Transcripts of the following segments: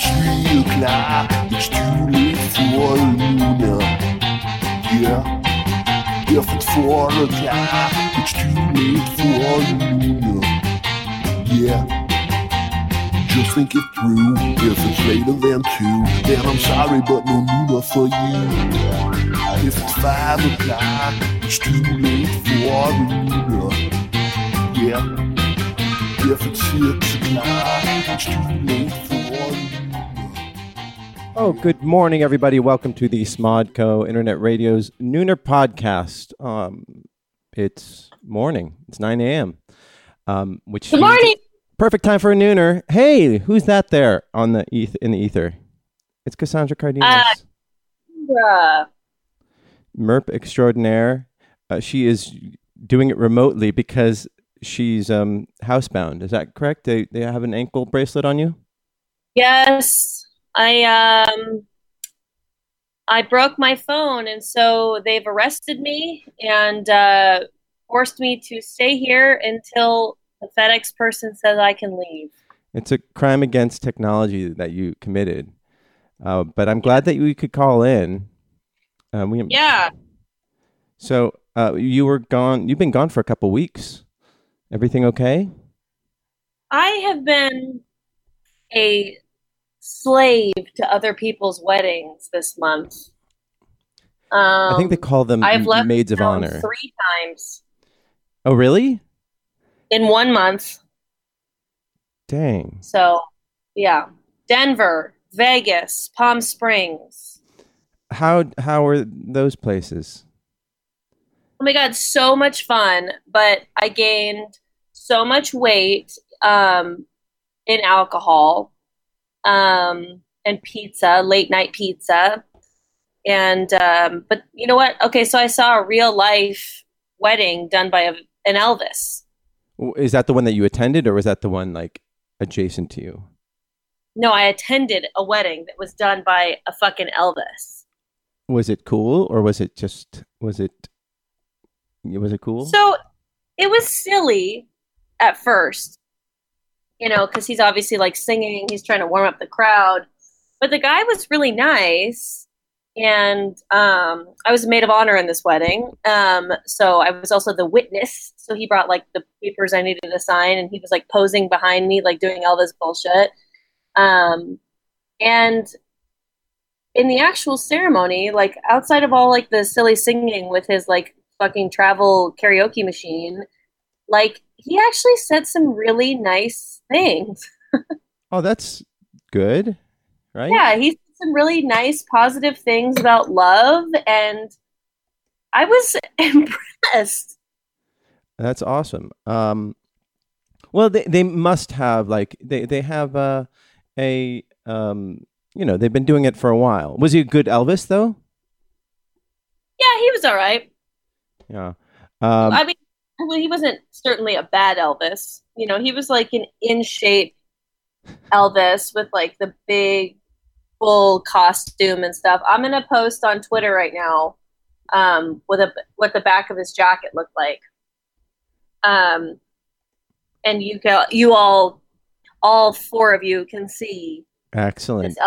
It's three o'clock, it's too late for a Luna. Yeah. If it's four o'clock, it's too late for Luna. Yeah. Just think it through. If it's later than two, then I'm sorry, but no Luna for you. If it's five o'clock, it's too late for Luna. Yeah. If it's six o'clock, it's too late for. Oh, good morning, everybody. Welcome to the Smodco Internet Radio's Nooner podcast. Um, it's morning. It's 9 a.m. Um, which Good morning. Perfect time for a nooner. Hey, who's that there on the eth- in the ether? It's Cassandra Cardenas, Uh. Merp extraordinaire. Uh, she is doing it remotely because she's um, housebound. Is that correct? They they have an ankle bracelet on you. Yes, I um I broke my phone and so they've arrested me and uh forced me to stay here until the FedEx person says I can leave. It's a crime against technology that you committed. Uh, but I'm glad that you could call in. Um, we, Yeah. So uh, you were gone. You've been gone for a couple weeks. Everything okay? I have been a slave to other people's weddings this month. Um, I think they call them I've left maids of honor. three times Oh, really? in one month. Dang. So, yeah, Denver, Vegas, Palm Springs. How how are those places? Oh my God, so much fun. But I gained so much weight um, in alcohol um, and pizza, late night pizza. And, um, but you know what? Okay, so I saw a real life wedding done by a, an Elvis. Is that the one that you attended, or was that the one like adjacent to you? No, I attended a wedding that was done by a fucking Elvis. Was it cool, or was it just was it was it cool? So it was silly at first, you know, because he's obviously like singing, he's trying to warm up the crowd. But the guy was really nice. And um, I was a maid of honor in this wedding. Um, so I was also the witness. So he brought like the papers I needed to sign, and he was like posing behind me, like doing Elvis bullshit. Um, and in the actual ceremony, like outside of all like the silly singing with his like fucking travel karaoke machine, like he actually said some really nice things. oh, that's good, right? Yeah, he said some really nice positive things about love and I was impressed. That's awesome. Um, well, they they must have like they they have uh, a um, you know they've been doing it for a while. Was he a good Elvis though? Yeah, he was all right. Yeah. Um, I mean, well, he wasn't certainly a bad Elvis. You know, he was like an in shape Elvis with like the big full costume and stuff. I'm gonna post on Twitter right now um, with a what the back of his jacket looked like. Um, and you go, you all, all four of you can see excellent.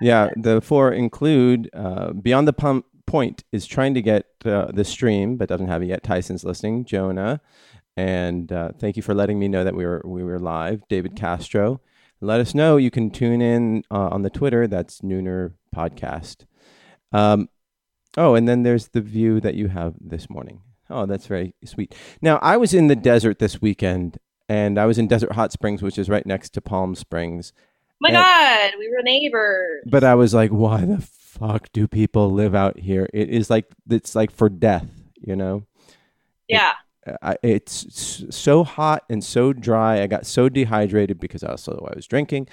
Yeah, the four include uh, Beyond the Pump Point is trying to get uh, the stream, but doesn't have it yet. Tyson's listening. Jonah, and uh, thank you for letting me know that we were we were live. David Castro, let us know. You can tune in uh, on the Twitter. That's Nooner Podcast. Um, oh, and then there's the view that you have this morning. Oh, that's very sweet. Now, I was in the desert this weekend, and I was in Desert Hot Springs, which is right next to Palm Springs. Oh my And- God, we were neighbors. but I was like, why the fuck do people live out here? It is like it's like for death, you know. yeah, I, it's so hot and so dry. I got so dehydrated because also I was drinking,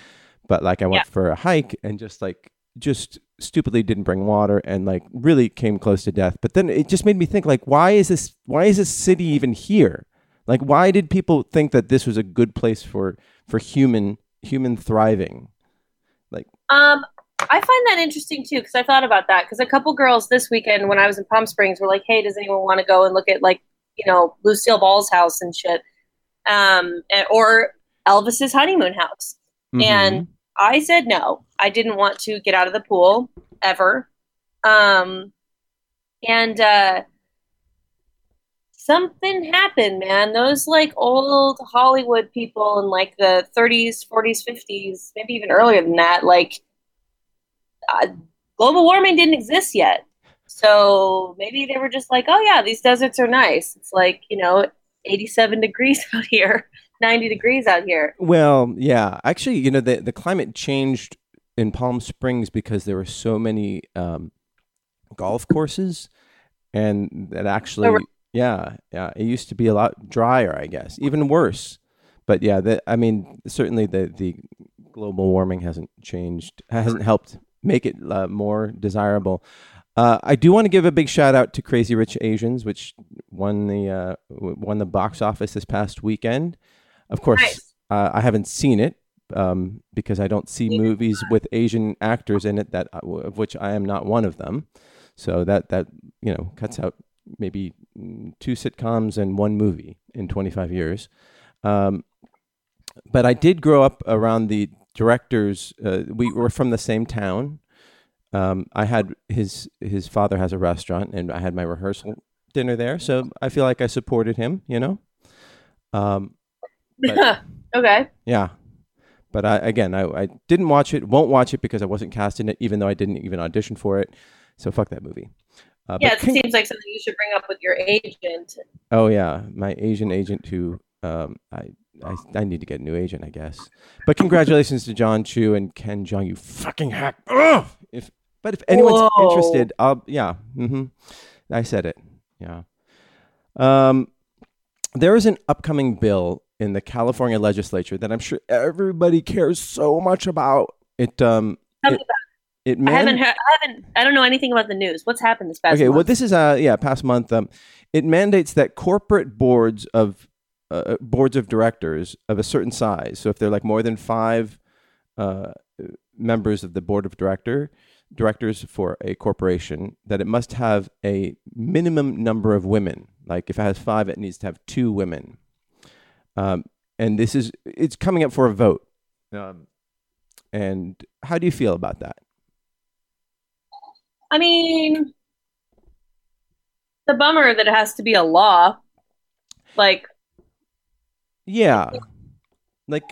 but like I went Yeah. for a hike and just like just stupidly didn't bring water and like really came close to death. But then it just made me think like, why is this? Why is this city even here? Like, why did people think that this was a good place for for human human thriving? Like um, I find that interesting too because I thought about that because a couple girls this weekend when I was in Palm Springs were like, "Hey, does anyone want to go and look at like you know Lucille Ball's house and shit, um, and- or Elvis's honeymoon house?" And I said no. I didn't want to get out of the pool ever. Um, and uh, something happened, man. Those like old Hollywood people in like the 30s, 40s, 50s, maybe even earlier than that, like uh, global warming didn't exist yet. So maybe they were just like, oh yeah, these deserts are nice. It's like, you know, 87 degrees out here, 90 degrees out here. Well, yeah. Actually, you know, the, the climate changed in Palm Springs because there were so many um, golf courses and that actually, Oh, yeah, yeah, it used to be a lot drier, I guess, even worse. But yeah, the, I mean, certainly the, the global warming hasn't changed, hasn't helped make it uh, more desirable. Uh, I do want to give a big shout out to Crazy Rich Asians, which won the uh, won the box office this past weekend. Of course, Nice. uh, I haven't seen it um, because I don't see movies with Asian actors in it that uh, of which I am not one of them. So that that you know cuts out maybe two sitcoms and one movie in 25 years. Um, but I did grow up around the directors. Uh, we were from the same town. Um, I had his his father has a restaurant, and I had my rehearsal dinner there. So I feel like I supported him. You know. Um, But- okay. yeah. But I, again, I, I didn't watch it, won't watch it because I wasn't cast in it, even though I didn't even audition for it. So fuck that movie. Uh, Yeah, it con- seems like something you should bring up with your agent. oh yeah, my Asian agent who um, I, I I need to get a new agent, I guess. But congratulations to Jon Chu and Ken Jeong, you fucking hack. Ugh! If but if anyone's Whoa. interested, I'll yeah. hmm I said it. Yeah. Um, there is an upcoming bill in the California legislature that I'm sure everybody cares so much about. It um it, it. I haven't heard. I haven't. I don't know anything about the news. What's happened this past okay, month? well this is uh yeah past month um it mandates that corporate boards of uh, boards of directors of a certain size. So if they're like more than five uh, members of the board of director directors for a corporation, that it must have a minimum number of women. Like if it has five, it needs to have two women. Um, and this is it's coming up for a vote. Um, and how do you feel about that? I mean, the bummer that it has to be a law. Like, Yeah, like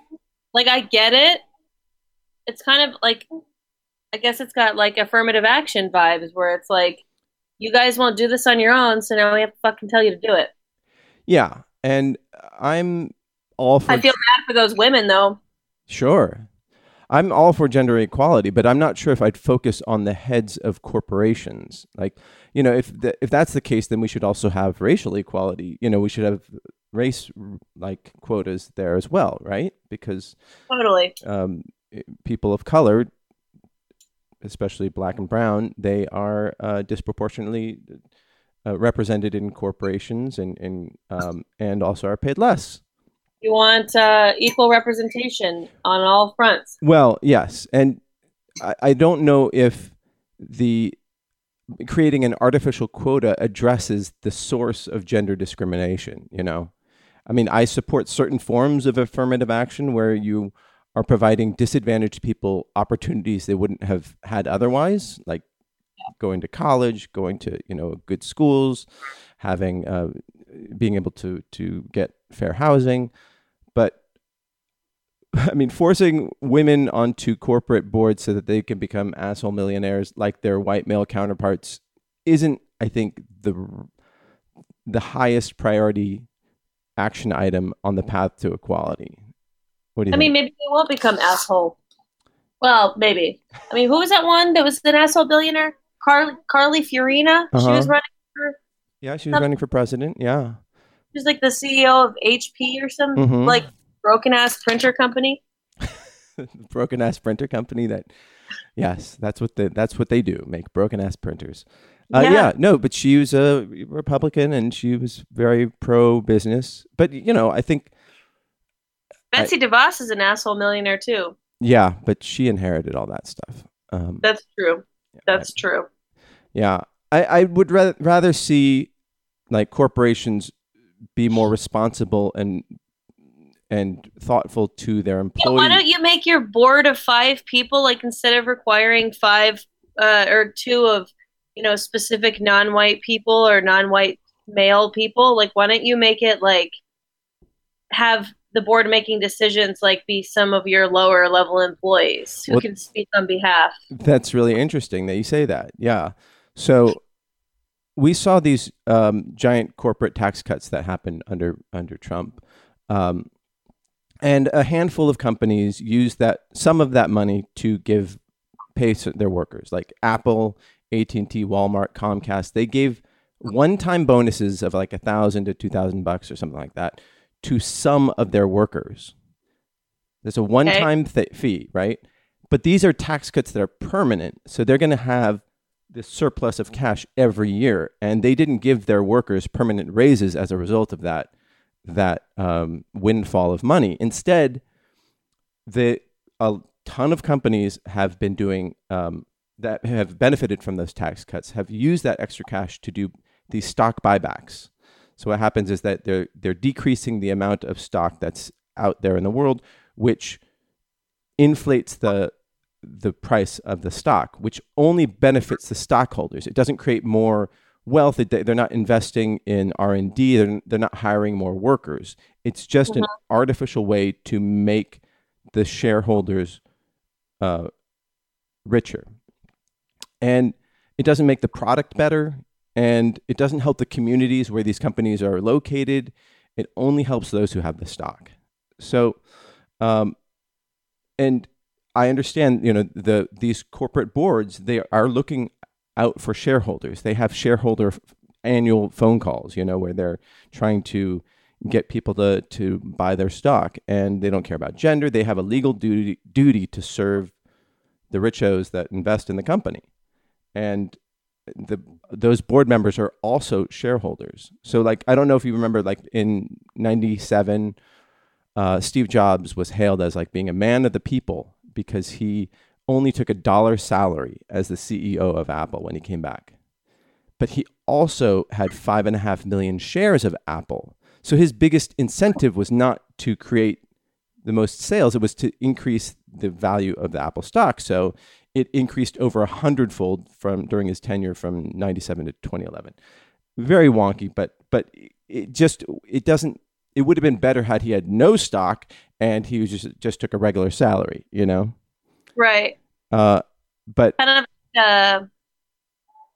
like I get it. It's kind of like, I guess it's got like affirmative action vibes, where it's like, you guys won't do this on your own, so now we have to fucking tell you to do it. Yeah, and I'm all for I feel bad for those women though. sure. I'm all for gender equality, but I'm not sure if I'd focus on the heads of corporations. Like, you know, if the, if that's the case, then we should also have racial equality. You know, we should have race like quotas there as well, right? Because Totally. um, people of color, especially black and brown, they are uh, disproportionately uh, represented in corporations and and um, and also are paid less. You want uh, equal representation on all fronts. Well, yes, and I, I don't know if the creating an artificial quota addresses the source of gender discrimination. You know, I mean, I support certain forms of affirmative action where you are providing disadvantaged people opportunities they wouldn't have had otherwise, like going to college, going to you know good schools, having uh, being able to to get fair housing, but I mean, forcing women onto corporate boards so that they can become asshole millionaires like their white male counterparts isn't, I think, the the highest priority action item on the path to equality. What do you I think? mean, maybe they won't become asshole. Well, maybe. I mean, who was that one that was an asshole billionaire? Carly Carly Fiorina. She Uh-huh. was running for. yeah, she was running for president. Yeah, She's like the CEO of HP or some Mhm. like broken ass printer company. broken ass printer company. That yes, that's what they that's what they do. Make broken ass printers. Uh, yeah. Yeah. no, but she was a Republican and she was very pro business. But you know, I think Betsy DeVos is an asshole millionaire too. Yeah, but she inherited all that stuff. Um, That's true. yeah, That's true. yeah. I, I would rather rather see like corporations be more responsible and and thoughtful to their Yeah, employees. why don't you make your board of five people like instead of requiring five uh, or two of you know specific non-white people or non-white male people like why don't you make it like have the board making decisions like be some of your lower level employees who Well- can speak on behalf That's really interesting that you say that. Yeah. So we saw these um, giant corporate tax cuts that happened under under Trump, um, and a handful of companies used that some of that money to give pay their workers, like Apple, AT and T, Walmart, Comcast. They gave one-time bonuses of like a thousand to two thousand bucks or something like that to some of their workers. There's a one-time th- fee, right? But these are tax cuts that are permanent, so they're going to have this surplus of cash every year, and they didn't give their workers permanent raises as a result of that that um, windfall of money. Instead, the a ton of companies have been doing um, that have benefited from those tax cuts have used that extra cash to do these stock buybacks. So what happens is that they're they're decreasing the amount of stock that's out there in the world, which inflates the the price of the stock, which only benefits the stockholders. It doesn't create more wealth. It, they're not investing in R and D. They're, they're not hiring more workers. It's just an artificial way to make the shareholders uh, richer, and it doesn't make the product better, and it doesn't help the communities where these companies are located. It only helps those who have the stock. So, um, and I understand, you know, the these corporate boards they are looking out for shareholders. They have shareholder f- annual phone calls, you know, where they're trying to get people to to buy their stock, and they don't care about gender. They have a legal duty duty to serve the richos that invest in the company, and the those board members are also shareholders. So, like, I don't know if you remember, like in '97 uh, Steve Jobs was hailed as like being a man of the people because he only took a dollar salary as the CEO of Apple when he came back. But he also had five and a half million shares of Apple. So his biggest incentive was not to create the most sales, it was to increase the value of the Apple stock. So it increased over a hundredfold from during his tenure from 97 to 2011. Very wonky, but but it just it doesn't it would have been better had he had no stock and he was just just took a regular salary, you know. right Uh, but kind of uh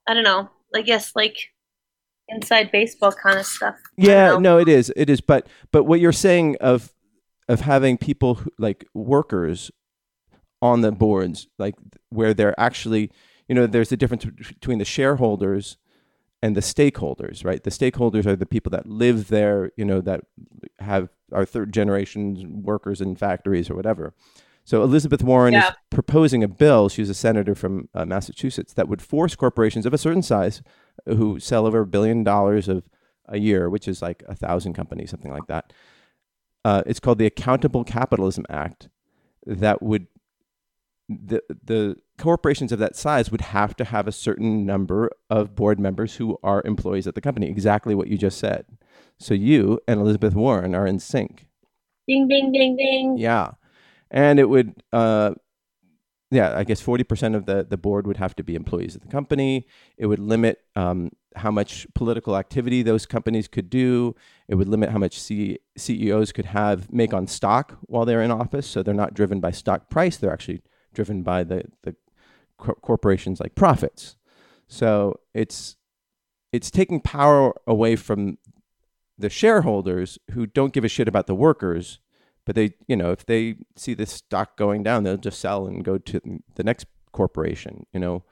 i don't know i guess like inside baseball kind of stuff yeah, no, it is, it is. But but what you're saying of of having people who, like workers on the boards, like where they're actually, you know, there's a difference between the shareholders and the stakeholders, right? The stakeholders are the people that live there, you know, that have are third generation workers in factories or whatever. So Elizabeth Warren Yeah. is proposing a bill. She's a senator from uh, Massachusetts that would force corporations of a certain size, who sell over a billion dollars of a year, which is like a thousand companies, something like that. Uh, it's called the Accountable Capitalism Act. That would the the corporations of that size would have to have a certain number of board members who are employees at the company. Exactly what you just said. So you and Elizabeth Warren are in sync. ding ding ding ding Yeah, and it would, uh, yeah, I guess forty percent of the the board would have to be employees of the company. It would limit um, how much political activity those companies could do. It would limit how much C- CEOs could have make on stock while they're in office. So they're not driven by stock price; they're actually driven by the the cor- corporations like profits. So it's it's taking power away from the shareholders who don't give a shit about the workers but they you know if they see the stock going down they'll just sell and go to the next corporation you know?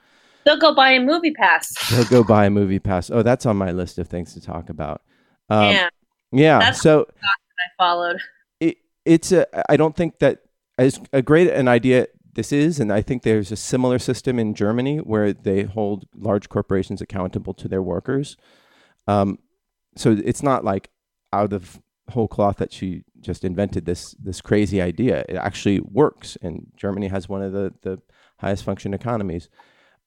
They'll go buy a movie pass. They'll go buy a movie pass. Oh that's on my list of things to talk about. Um, yeah yeah That's- so i followed. It, it's a i don't think that as a great an idea this is and i think there's a similar system in germany where they hold large corporations accountable to their workers. Um, so it's not like out of whole cloth that she just invented this this crazy idea. It actually works and germany has one of the the highest function economies.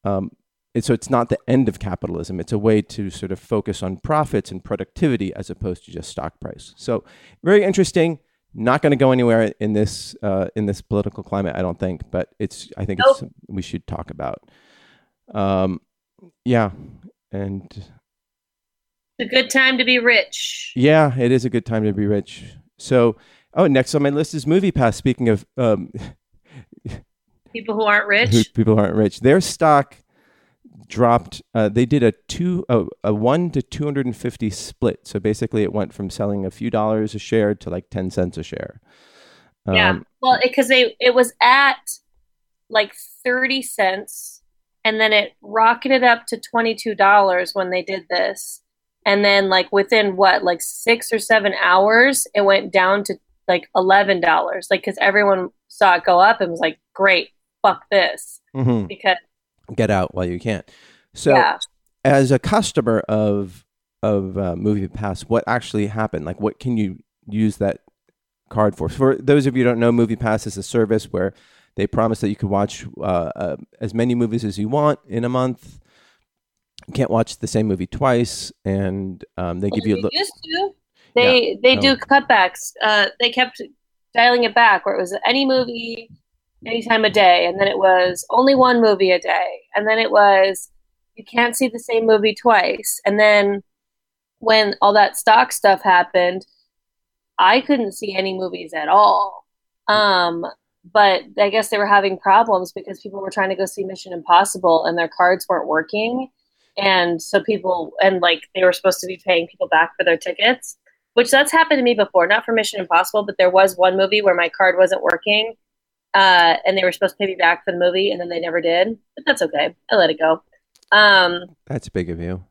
Um, and so it's not the end of capitalism. It's a way to sort of focus on profits and productivity as opposed to just stock price. So very interesting Not going to go anywhere in this uh, in this political climate, I don't think. But it's I think it's we should talk about. Um, yeah, and It's a good time to be rich. yeah, it is a good time to be rich. So, oh, next on my list is Movie Pass. Speaking of um, People who aren't rich. who people who aren't rich, their stock dropped. Uh, they did a two a, a one to two hundred and fifty split. So basically, it went from selling a few dollars a share to like ten cents a share. Yeah. Um, Well, because they it was at like thirty cents, and then it rocketed up to twenty two dollars when they did this, and then like within what like six or seven hours, it went down to like eleven dollars. Like because everyone saw it go up and was like, "Great, fuck this," mhm. because Get out while you can. So, yeah, as a customer of of uh, Movie Pass, what actually happened? Like, what can you use that card for? For those of you who don't know, Movie Pass is a service where they promise that you can watch uh, uh, as many movies as you want in a month. You can't watch the same movie twice, and um, they give you a They look. used to. They they no. do cutbacks. Uh, they kept dialing it back, where it was any movie, any time of day, and then it was only one movie a day, and then it was you can't see the same movie twice, and then when all that stock stuff happened, I couldn't see any movies at all. Um, but I guess they were having problems because people were trying to go see Mission Impossible and their cards weren't working. And so people, and like they were supposed to be paying people back for their tickets, which that's happened to me before, not for Mission Impossible, but there was one movie where my card wasn't working uh, and they were supposed to pay me back for the movie and then they never did. But that's okay. I let it go. Um, That's big of you.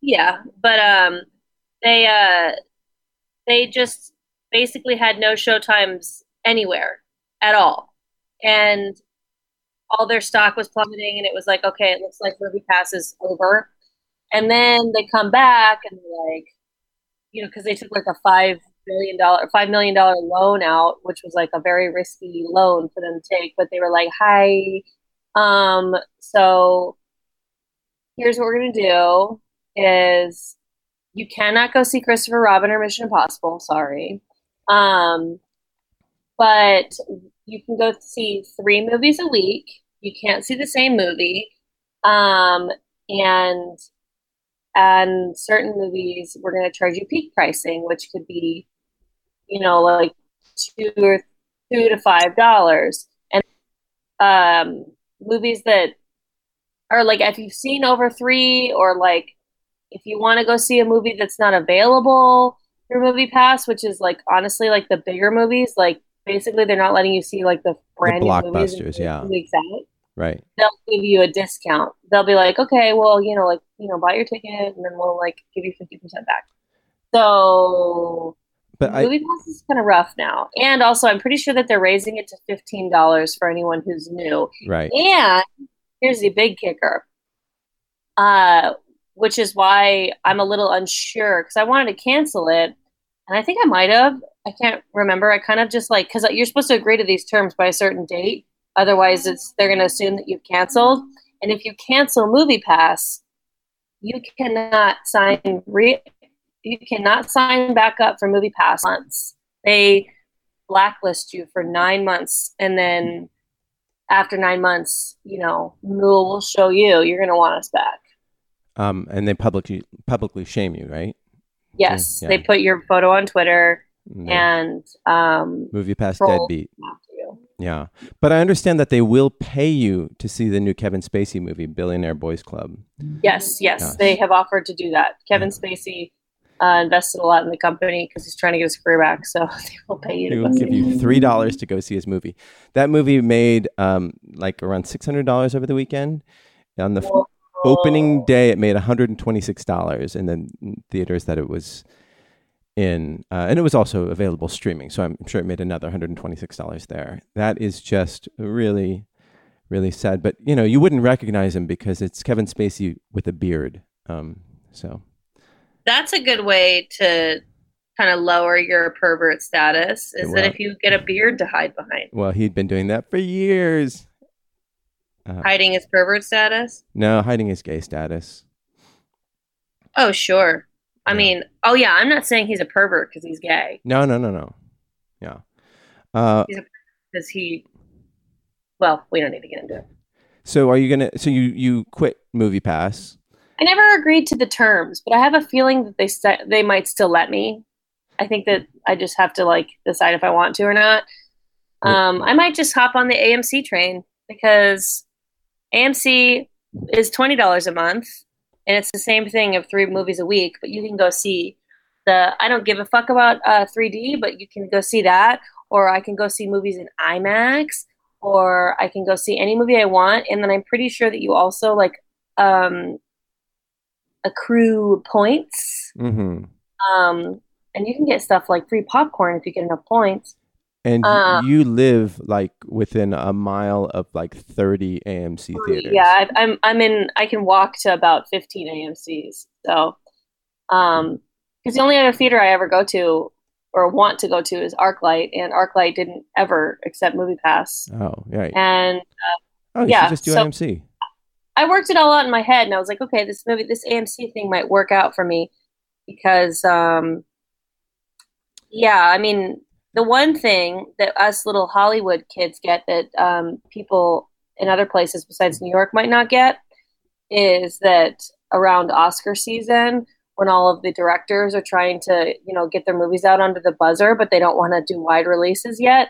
yeah, but um, they uh, they just basically had no show times anywhere at all, and all their stock was plummeting. And it was like, okay, it looks like Movie Pass is over. And then they come back and they're like, you know, because they took like a five billion dollar, five million dollar loan out, which was like a very risky loan for them to take. But they were like, hi, um, so here's what we're gonna do is you cannot go see Christopher Robin or Mission Impossible. Sorry. Um, but you can go see three movies a week. You can't see the same movie. Um, and and certain movies we're going to charge you peak pricing, which could be, you know, like two or two to five dollars. And um, movies that are like if you've seen over three or like if you want to go see a movie that's not available through movie pass which is like honestly like the bigger movies like basically they're not letting you see like the brand new movies blockbusters, yeah. weeks out. Right. they'll give you a discount they'll be like okay well you know like you know buy your ticket and then we'll like give you 50% back so But I, movie pass is kind of rough now and also i'm pretty sure that they're raising it to $15 for anyone who's new right. and here's the big kicker, uh, which is why I'm a little unsure because I wanted to cancel it, and I think I might have. I can't remember. I kind of just like because you're supposed to agree to these terms by a certain date, otherwise it's they're going to assume that you've canceled. And if you cancel Movie Pass, you cannot sign re- you cannot sign back up for Movie Pass months. They blacklist you for nine months, and then after nine months, you know, we'll, we'll show you. You're going to want us back. Um, and they publicly publicly shame you, right? Yes, Yeah. they put your photo on Twitter And and um, movie pass deadbeat. Yeah, but I understand that they will pay you to see the new Kevin Spacey movie, Billionaire Boys Club. Yes, yes, Yes. they have offered to do that. Kevin Spacey uh, invested a lot in the company because he's trying to get his career back. So they will pay you He to will give you three dollars to go see his movie. That movie made um, like around six hundred dollars over the weekend. On the Whoa. opening day, it made one hundred and twenty six dollars in the theaters that it was in, uh, and it was also available streaming. So I'm sure it made another one hundred and twenty six dollars there. That is just really, really sad. But you know, you wouldn't recognize him because it's Kevin Spacey with a beard. Um, so That's a good way to kind of lower your pervert status. Is Well- that if you get a beard to hide behind, well, he'd been doing that for years. Uh, hiding his pervert status? no, hiding his gay status. Oh, sure. I Yeah. mean, oh yeah, I'm not saying he's a pervert because he's gay. No, no, no, no. Yeah. Uh, because he. Well, we don't need to get into it. so are you gonna? So you you quit Movie Pass? I never agreed to the terms, but I have a feeling that they st- they might still let me. I think that I just have to like decide if I want to or not. Um, I might just hop on the AMC train because AMC is twenty dollars a month, and it's the same thing of three movies a week. But you can go see the. I don't give a fuck about uh, 3D, but you can go see that, or I can go see movies in IMAX, or I can go see any movie I want. And then I'm pretty sure that you also like um, accrue points, Mm-hmm. um, and you can get stuff like free popcorn if you get enough points. And Uh, you live like within a mile of like 30 AMC theaters. Yeah, I, I'm I'm in. I can walk to about 15 AMC's. So, um, because the only other theater I ever go to or want to go to is ArcLight, and ArcLight didn't ever accept Movie Pass. Oh, right. And oh, you yeah, just do so- AMC. I worked it all out in my head, and I was like, okay, this movie, this AMC thing might work out for me because, um, yeah, I mean, the one thing that us little Hollywood kids get that um, people in other places besides New York might not get is that around Oscar season, when all of the directors are trying to, you know, get their movies out under the buzzer, but they don't want to do wide releases yet,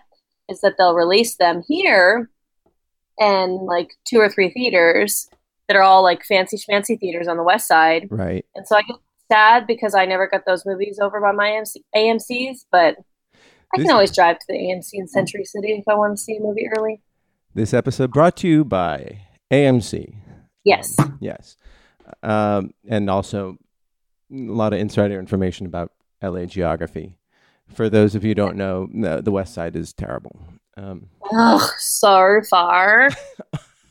is that they'll release them here and like two or three theaters that are all like fancy schmancy theaters on the west side. Right. And so I get sad because I never got those movies over by my AMC, AMC's, but I This- can always drive to the AMC in Century City if I want to see a movie early. This episode brought to you by AMC. Yes. Yes. Um, and also a lot of insider information about LA geography. For those of you who don't know, the West Side is terrible. Um, Ugh, so far.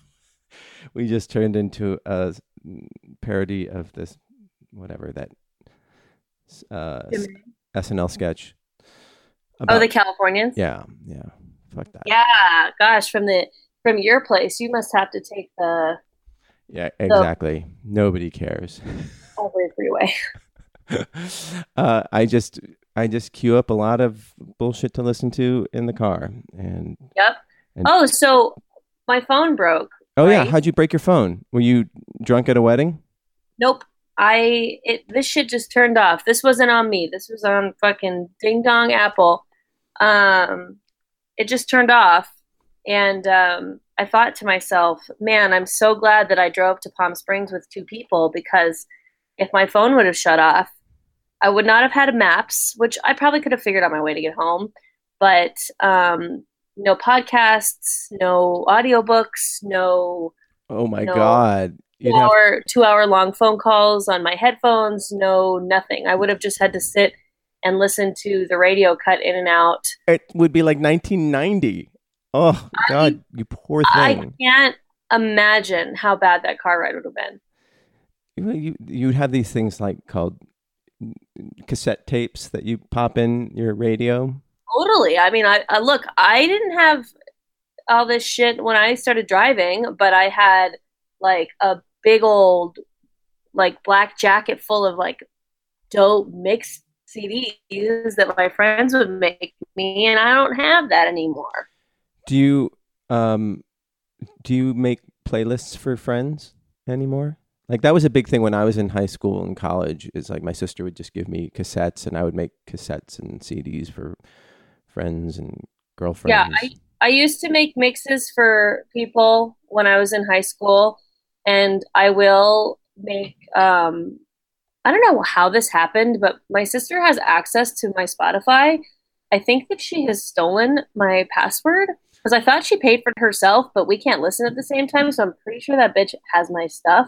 we just turned into a parody of this, whatever that uh, s- SNL sketch. Oh, the Californians. yeah, yeah. Fuck that. Yeah, gosh, from the from your place, you must have to take the Yeah, exactly. Nobody cares. Overway Freeway. uh, I just I just queue up a lot of bullshit to listen to in the car, and Yep. And- Oh, so my phone broke. oh yeah, how'd you break your phone? Were you drunk at a wedding? Nope. I it this shit just turned off. This wasn't on me. This was on fucking Ding Dong Apple. Um it just turned off and um I thought to myself, man, I'm so glad that I drove to Palm Springs with two people because if my phone would have shut off, I would not have had maps, which I probably could have figured out my way to get home. But um no podcasts, no audiobooks, no Oh my No. god! You'd two have, hour two hour long phone calls on my headphones no nothing i would have just had to sit and listen to the radio cut in and out it would be like 1990. Oh god, you poor thing. i can't imagine how bad that car ride would have been You, you you'd have these things like called cassette tapes that you pop in your radio. totally i mean I, I look i didn't have all this shit when i started driving but i had like a big old like black jacket full of like dope mixed cds that my friends would make me and i don't have that anymore Do you um do you make playlists for friends anymore? Like that was a big thing when I was in high school and college. Is like my sister would just give me cassettes and I would make cassettes and CDs for friends and girlfriends. Yeah, I I used to make mixes for people when I was in high school, and I will make. Um, I don't know how this happened, but my sister has access to my Spotify. I think that she has stolen my password because I thought she paid for it herself, but we can't listen at the same time, so I'm pretty sure that bitch has my stuff.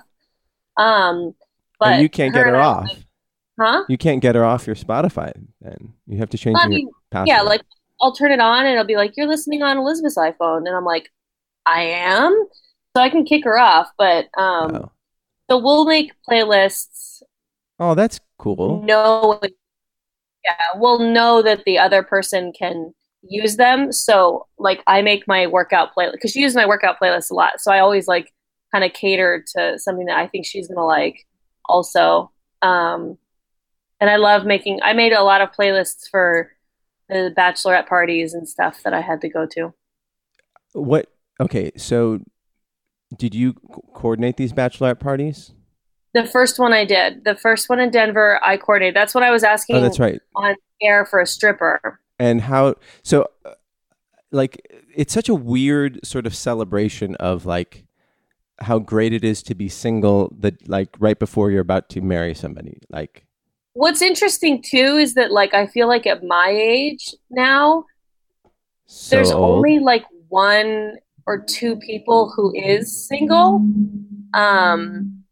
Um, but and you can't get her I- off. huh? You can't get her off your Spotify. Then you have to change I your mean, password. yeah, like I'll turn it on and it'll be like, you're listening on Elizabeth's iPhone. And I'm like, I am. So I can kick her off. But um, oh. so we'll make playlists oh, that's cool. knowing, yeah, we'll know that the other person can use them. So like I make my workout playlist because she uses my workout playlist a lot. So I always like kind of cater to something that I think she's gonna like also. Um, and I love making. I made a lot of playlists for the bachelorette parties and stuff that I had to go to. What? Okay, so did you co- coordinate these bachelorette parties? The first one I did, the first one in Denver, I coordinated. That's what I was asking Oh, that's right. on air for a stripper. and how so uh, like it's such a weird sort of celebration of like how great it is to be single that like right before you're about to marry somebody like What's interesting too is that like I feel like at my age now, so there's old. only like one or two people who is single. Um,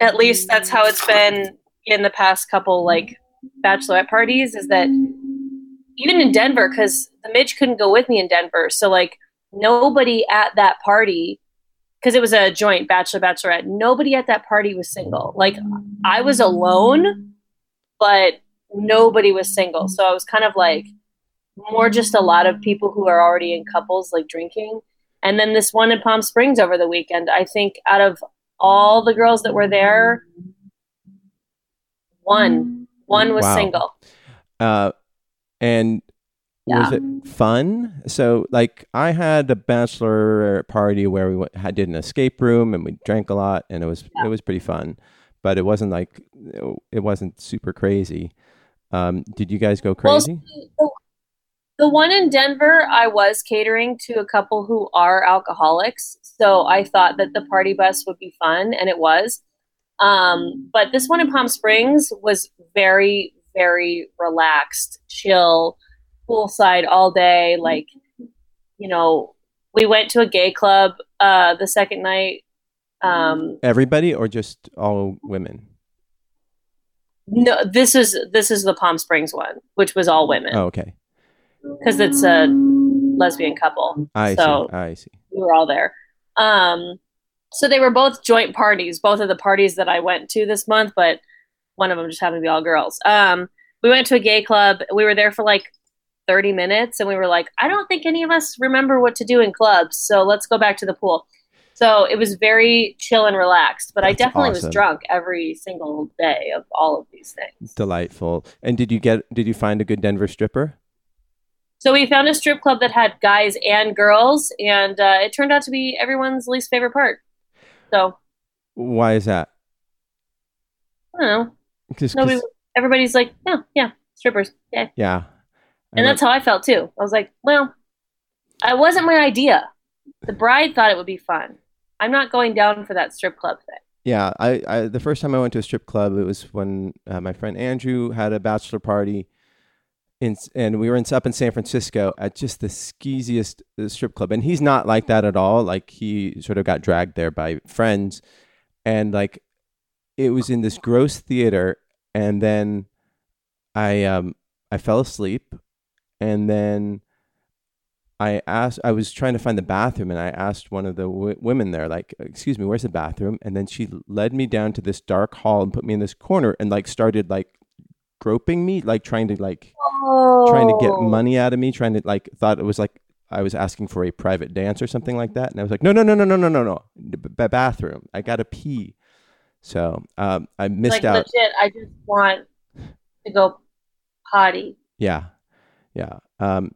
at least that's how it's been in the past couple like bachelorette parties. Is that even in Denver? Because the Midge couldn't go with me in Denver, so like nobody at that party. Because it was a joint bachelor bachelorette. Nobody at that party was single. Like I was alone, but nobody was single. So I was kind of like more just a lot of people who are already in couples like drinking. And then this one in Palm Springs over the weekend, I think out of all the girls that were there, one one was Wow. single. uh and was it fun so like i had a bachelor party where we went, had, did an escape room and we drank a lot and it was it was pretty fun but it wasn't like it wasn't super crazy um did you guys go crazy the, the one in Denver, I was catering to a couple who are alcoholics. So I thought that the party bus would be fun, and it was. Um, but this one in Palm Springs was very, very relaxed, chill, poolside all day. Like, you know, we went to a gay club uh, the second night. Um, everybody or just all women no, this is this is the Palm Springs one, which was all women oh okay because it's a lesbian couple. i So- see i see we were all there. Um, so they were both joint parties, both of the parties that I went to this month, but one of them just happened to be all girls. Um, we went to a gay club. We were there for like 30 minutes and we were like, I don't think any of us remember what to do in clubs. So let's go back to the pool. So it was very chill and relaxed, but I definitely awesome. was drunk every single day of all of these things. delightful and did you get did you find a good denver stripper So we found a strip club that had guys and girls, and uh, it turned out to be everyone's least favorite part. So why is that I don't know. just Nobody, 'cause- everybody's like, oh, yeah, strippers. Yeah. yeah And that's how I felt too. I was like, well, it wasn't my idea. The bride thought it would be fun. I'm not going down for that strip club thing. Yeah, I, I the first time I went to a strip club, it was when uh, my friend Andrew had a bachelor party, in and we were in up in San Francisco at just the skeeziest strip club, and he's not like that at all. Like he sort of got dragged there by friends, and like it was in this gross theater, and then I um I fell asleep, and then I asked, I was trying to find the bathroom, and I asked one of the w- women there, like, "Excuse me, where's the bathroom?" And then she led me down to this dark hall and put me in this corner, and like started like groping me, like trying to like oh. trying to get oh. money out of me, trying to like thought it was like I was asking for a private dance or something like that, and I was like, "No, no, no, no, no, no, no, no, B- bathroom, I gotta pee." So um, I missed like, out. Legit, I just want to go potty. Yeah, yeah. Um,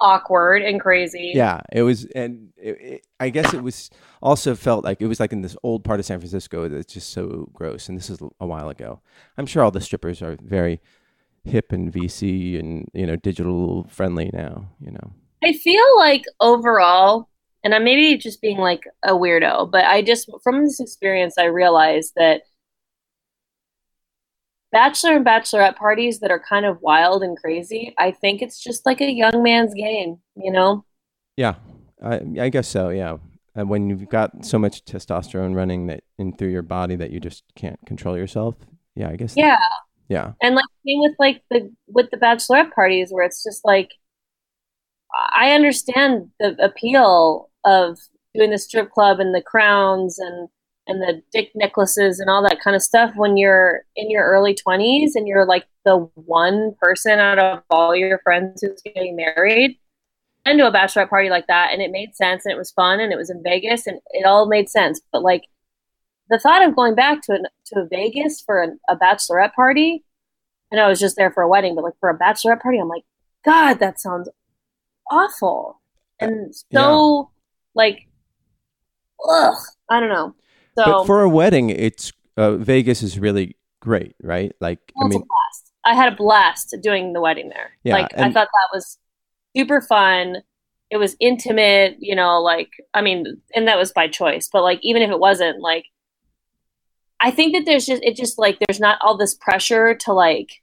Awkward and crazy. Yeah, it was, and it, it, I guess it was also felt like it was like in this old part of San Francisco that's just so gross. And this is a while ago. I'm sure all the strippers are very hip and VC and you know digital friendly now. You know, I feel like overall, and I'm maybe just being like a weirdo, but I just, from this experience, I realized that bachelor and bachelorette parties that are kind of wild and crazy, I think it's just like a young man's game, you know? yeah, I, I guess so. Yeah, and when you've got so much testosterone running that in through your body that you just can't control yourself. Yeah, I guess. Yeah. Yeah. And like same with like the with the bachelorette parties where it's just like I understand the appeal of doing the strip club and the crowns and and the dick necklaces and all that kind of stuff when you're in your early 20s and you're like the one person out of all your friends who's getting married and to a bachelorette party like that and it made sense and it was fun and it was in Vegas and it all made sense but like the thought of going back to an, to Vegas for a, a bachelorette party and I was just there for a wedding, but like for a bachelorette party, I'm like, God, that sounds awful. And so like ugh, I don't know. So but for a wedding, it's uh, Vegas is really great, right? Like, I mean, blast. I had a blast doing the wedding there. Yeah, like I thought that was super fun. It was intimate, you know, like I mean, and that was by choice, but like even if it wasn't, like I think that there's just it just like there's not all this pressure to like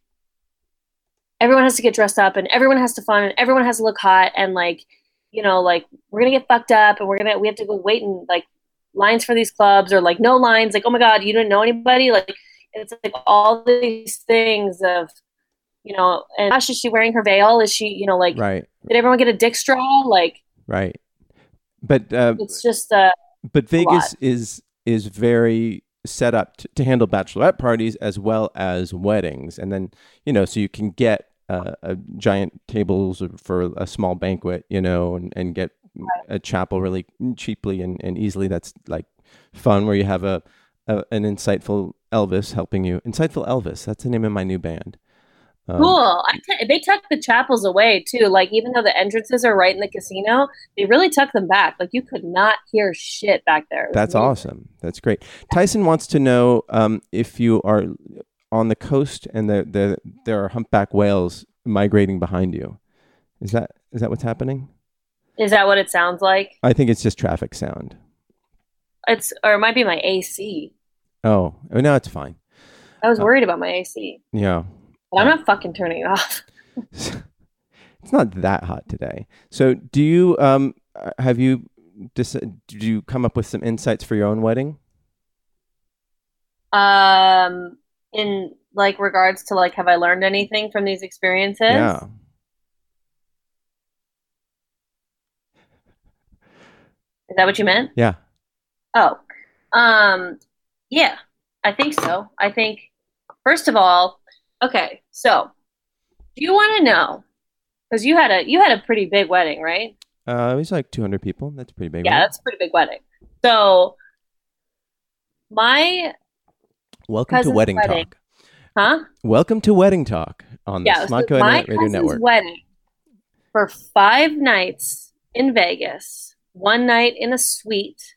everyone has to get dressed up and everyone has to fun and everyone has to look hot and like you know like we're gonna get fucked up and we're gonna we have to go wait and like lines for these clubs or like no lines like oh my god you didn't know anybody? Like it's like all these things of you know and gosh is she wearing her veil? Is she you know like right, did everyone get a dick straw? Like right. But uh, it's just uh but Vegas is is very set up to, to handle bachelorette parties as well as weddings, and then you know, so you can get uh, a giant tables for a small banquet, you know, and and get a chapel really cheaply and, and easily. That's like fun where you have a, a an insightful Elvis helping you. Insightful Elvis. That's the name of my new band. Um, cool t- they tuck the chapels away too like even though the entrances are right in the casino they really tuck them back like you could not hear shit back there That's amazing. awesome. That's great. Tyson wants to know um, if you are on the coast and the, the there are humpback whales migrating behind you. Is that is that what's happening? Is that what it sounds like I think it's just traffic sound. it's or it might be my ac Oh, oh no, it's fine. i was Oh. worried about my ac Yeah, but i'm not fucking turning it off it's not that hot today. So, do you um uh, have you dis- did you come up with some insights for your own wedding? um in like regards to like have i learned anything from these experiences Yeah. Is that what you meant Yeah. oh um yeah i think so i think first of all okay so do you want to know because you had a you had a pretty big wedding right Uh, it was like 200 people. That's pretty big. yeah right? that's a pretty big wedding so my Welcome to Wedding wedding. Talk. huh Welcome to Wedding Talk on the yeah, so Smodco my Internet Radio Network. wedding for five nights in Vegas, one night in a suite.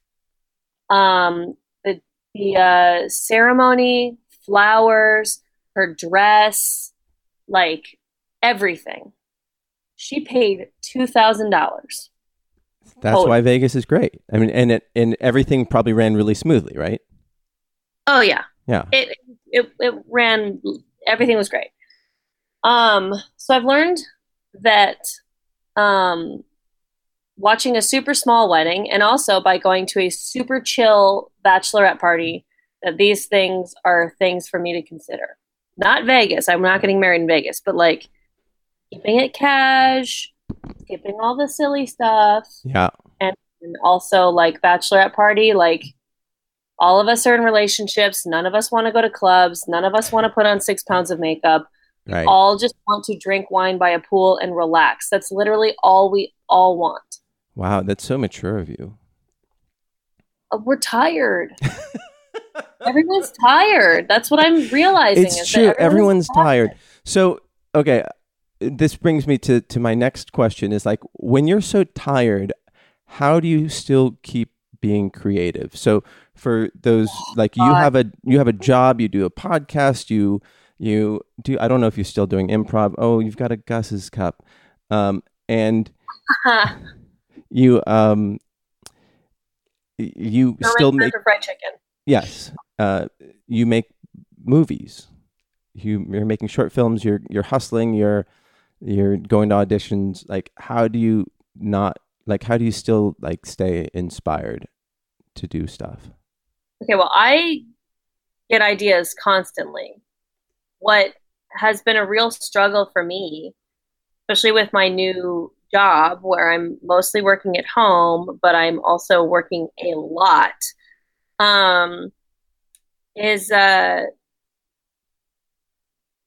Um, the the uh, ceremony, flowers, her dress, like everything. She paid two thousand dollars. That's Totally. why Vegas is great. I mean, and it and everything probably ran really smoothly, right? Oh yeah, Yeah. it it it ran everything was great um so i've learned that um watching a super small wedding and also by going to a super chill bachelorette party that these things are things for me to consider. Not vegas. I'm not getting married in vegas but like keeping it cash skipping all the silly stuff. Yeah. and and also like bachelorette party like all of us are in relationships. None of us want to go to clubs. None of us want to put on six pounds of makeup. Right. all just want to drink wine by a pool and relax. That's literally all we all want Wow, that's so mature of you. Uh, we're tired everyone's tired that's what i'm realizing It's true. that Everyone's tired. So, okay, this brings me to to my next question is like when you're so tired, how do you still keep being creative? So, for those like you have a you have a job, you do a podcast, you you do I don't know if you're still doing improv. Oh, you've got a Gus's cup. Um and you um you still make fried chicken Yes, uh, you make movies. You, you're making short films. You're you're hustling. You're you're going to auditions. Like, how do you not like? How do you still like stay inspired to do stuff? Okay, well, I get ideas constantly. What has been a real struggle for me, especially with my new job where I'm mostly working at home, but I'm also working a lot, um, is uh,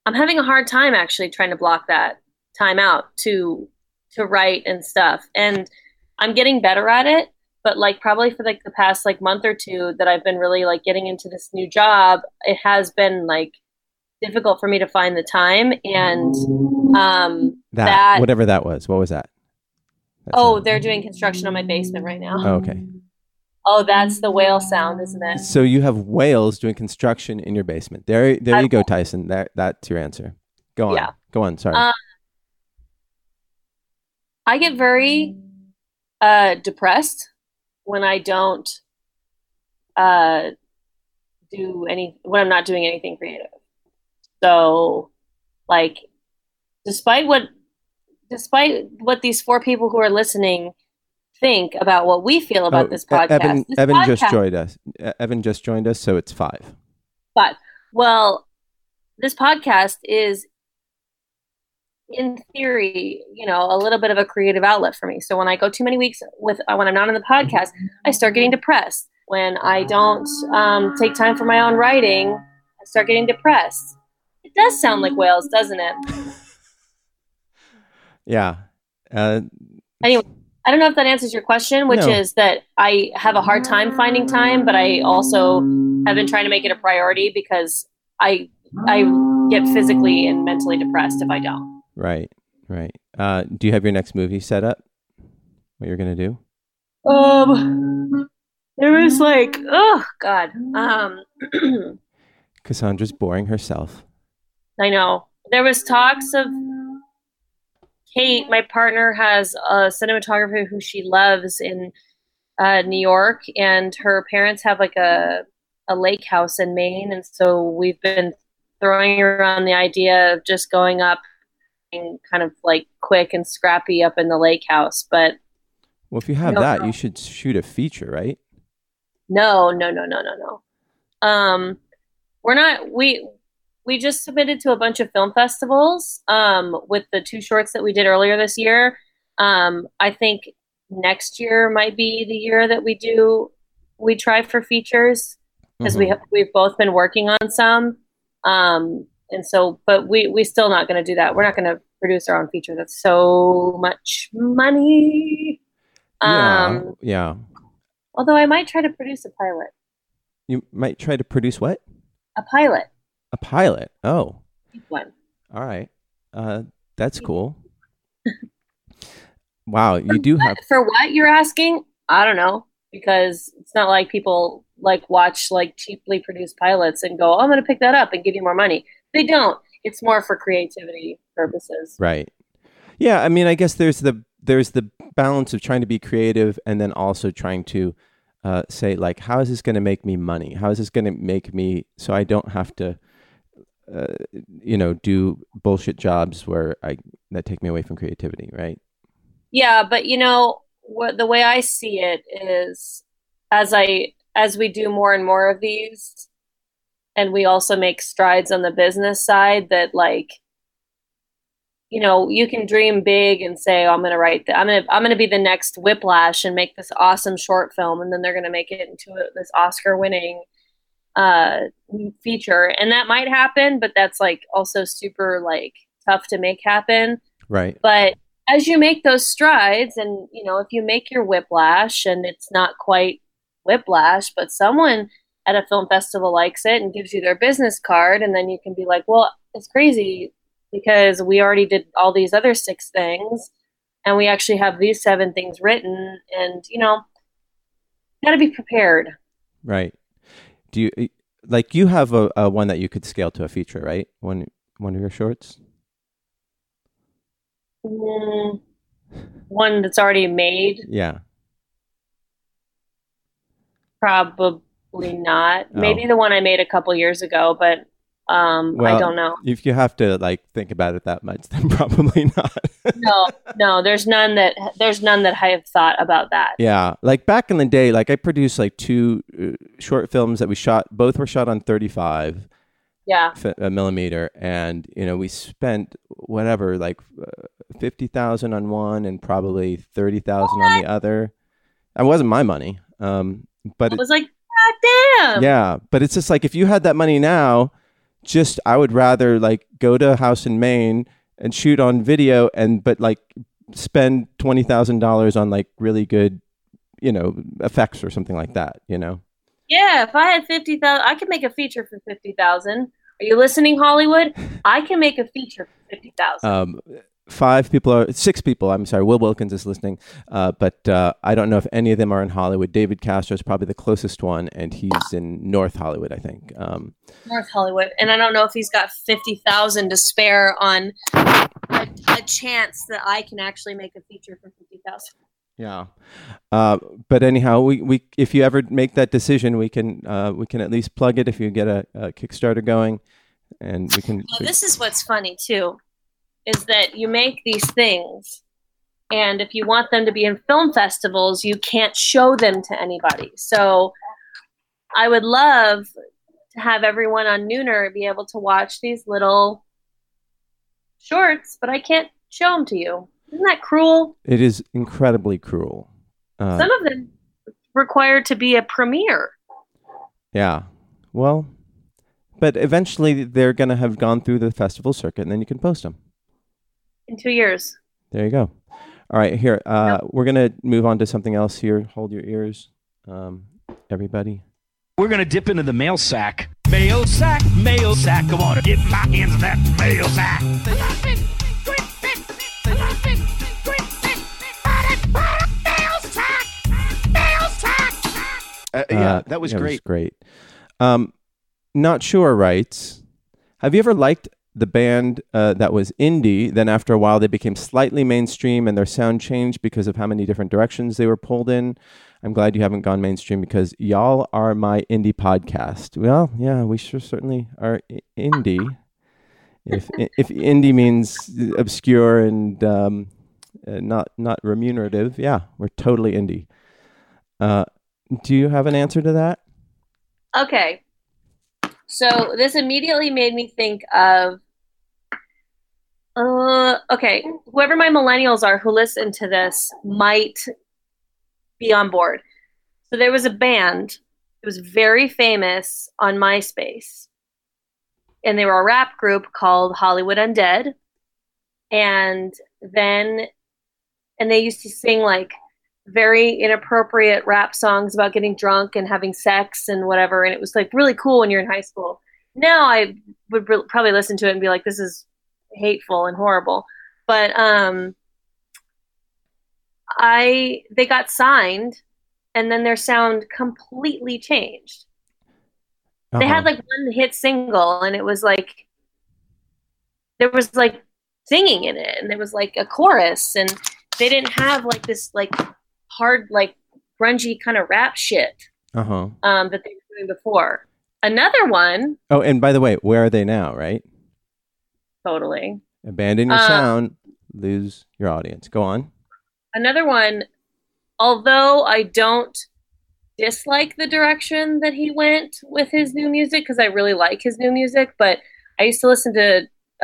I'm having a hard time actually trying to block that time out to to write and stuff. And I'm getting better at it but like probably for like the past like month or two that I've been really like getting into this new job, it has been like difficult for me to find the time and um That, that, whatever that was. What was that? Oh they're doing construction on my basement right now Oh, okay. oh that's the whale sound isn't it So you have whales doing construction in your basement. There, there you go, Tyson. That that's your answer. Go on. Yeah. Go on. Sorry. Um, I get very uh, depressed when I don't uh, do any when I'm not doing anything creative. So, like, despite what despite what these four people who are listening think about what we feel about Oh, this podcast, Evan, this Evan just joined us. Evan just joined us, so it's five. But well, this podcast is in theory, you know, a little bit of a creative outlet for me. So when I go too many weeks with uh, when I'm not on the podcast, I start getting depressed. When I don't um, take time for my own writing, I start getting depressed. It does sound like whales, doesn't it? Yeah. Uh, Anyway, I don't know if that answers your question, which No. is that I have a hard time finding time, but I also have been trying to make it a priority because I I get physically and mentally depressed if I don't. right. Right. Uh, do you have your next movie set up? What you're gonna do? Um, there was like, oh God, um, Cassandra's boring herself. I know there was talks of Kate, my partner, has a cinematographer who she loves in uh, New York, and her parents have like a a lake house in Maine, and so we've been throwing around the idea of just going up and kind of like quick and scrappy up in the lake house, but Well, if you have that, no. you should shoot a feature, right? No, no, no, no, no, no. Um, we're not. We we just submitted to a bunch of film festivals. Um, with the two shorts that we did earlier this year. Um, I think next year might be the year that we do. We try for features because we Mhm. have, we've both been working on some. Um, and so, but we we still not going to do that. We're not going to produce our own feature. That's so much money. yeah. Um, yeah. although I might try to produce a pilot. You might try to produce what? A pilot. A pilot. Oh, one. all right. Uh, that's cool. wow, you do have. For what you're asking? I don't know because it's not like people like watch like cheaply produced pilots and go, oh, "I'm going to pick that up and give you more money." They don't. It's more for creativity purposes. Right. Yeah, I mean, I guess there's the there's the balance of trying to be creative and then also trying to uh, say like, how is this going to make me money? How is this going to make me so I don't have to, you know, do bullshit jobs where I that take me away from creativity, right? Yeah, but you know what? The way I see it is, as I as we do more and more of these, and we also make strides on the business side, that like, you know, you can dream big and say, oh, "I'm going to write. The, I'm going to I'm going to be the next Whiplash and make this awesome short film," and then they're going to make it into a, this Oscar-winning uh, feature, and that might happen, but that's like also super like tough to make happen Right. but as you make those strides and you know if you make your whiplash and it's not quite whiplash but someone at a film festival likes it and gives you their business card and then you can be like well it's crazy because we already did all these other six things and we actually have these seven things written and you know got to be prepared Right. Do you like you have a, a one that you could scale to a feature, right? One one of your shorts. Mm, one that's already made Yeah. probably not Oh. maybe the one i made a couple years ago but um i don't know If you have to like think about it that much, then probably not. no no there's none that there's none that i have thought about that Yeah, like back in the day, like I produced like two uh, short films that we shot. Both were shot on 35 yeah fi- uh, millimeter, and you know we spent whatever like uh, fifty thousand on one and probably thirty thousand on the other. It wasn't my money, um, but it, was like god damn yeah, but it's just like if you had that money now, just I would rather like go to a house in Maine and shoot on video and but like spend twenty thousand dollars on like really good, you know, effects or something like that. You know. yeah if i had 50000 i could make a feature for 50000 Are you listening, Hollywood? I can make a feature for fifty thousand. Um, five people are six people. I'm sorry. Will Wilkins is listening, uh, but uh, I don't know if any of them are in Hollywood. David Castro is probably the closest one, and he's in North Hollywood, I think. Um, North Hollywood, and I don't know if he's got fifty thousand to spare on a, a chance that I can actually make a feature for fifty thousand. yeah, uh, but anyhow, we, we if you ever make that decision, we can uh, we can at least plug it if you get a, a Kickstarter going, and we can. Well, this is what's funny too, is that you make these things, and if you want them to be in film festivals, you can't show them to anybody. So, I would love to have everyone on Nooner be able to watch these little shorts, but I can't show them to you. Isn't that cruel? it is incredibly cruel. Uh, Some of them require to be a premiere. Yeah. Well, but eventually they're going to have gone through the festival circuit and then you can post them. In two years. There you go. All right, here. Uh, We're going to move on to something else here. Hold your ears, um, everybody. We're gonna dip into the mail sack. Mail sack, mail sack. I wanna get my hands on that mail sack. Uh, yeah, Uh, that was yeah, it great. great. Um, Not Sure writes Have you ever liked the band uh, that was indie? Then after a while, they became slightly mainstream and their sound changed because of how many different directions they were pulled in. I'm glad you haven't gone mainstream because y'all are my indie podcast. Well, yeah, we sure certainly are indie. if if indie means obscure and um, uh, not not remunerative, yeah, we're totally indie. Uh, do you have an answer to that? Okay. So this immediately made me think of uh okay, whoever my millennials are who listen to this might be on board. So there was a band it was very famous on MySpace. And they were a rap group called Hollywood Undead. And then and they used to sing like very inappropriate rap songs about getting drunk and having sex and whatever and it was like really cool when you're in high school now i would re- probably listen to it and be like this is hateful and horrible but um i they got signed and then their sound completely changed they Uh-huh. had like one hit single and it was like there was like singing in it and there was like a chorus and they didn't have like this like hard like grungy kind of rap shit uh-huh. um, that they were doing before another one Oh, and by the way, where are they now, right? Totally Abandon your Uh, sound, lose your audience. Go on. another one although i don't dislike the direction that he went with his new music because i really like his new music but i used to listen to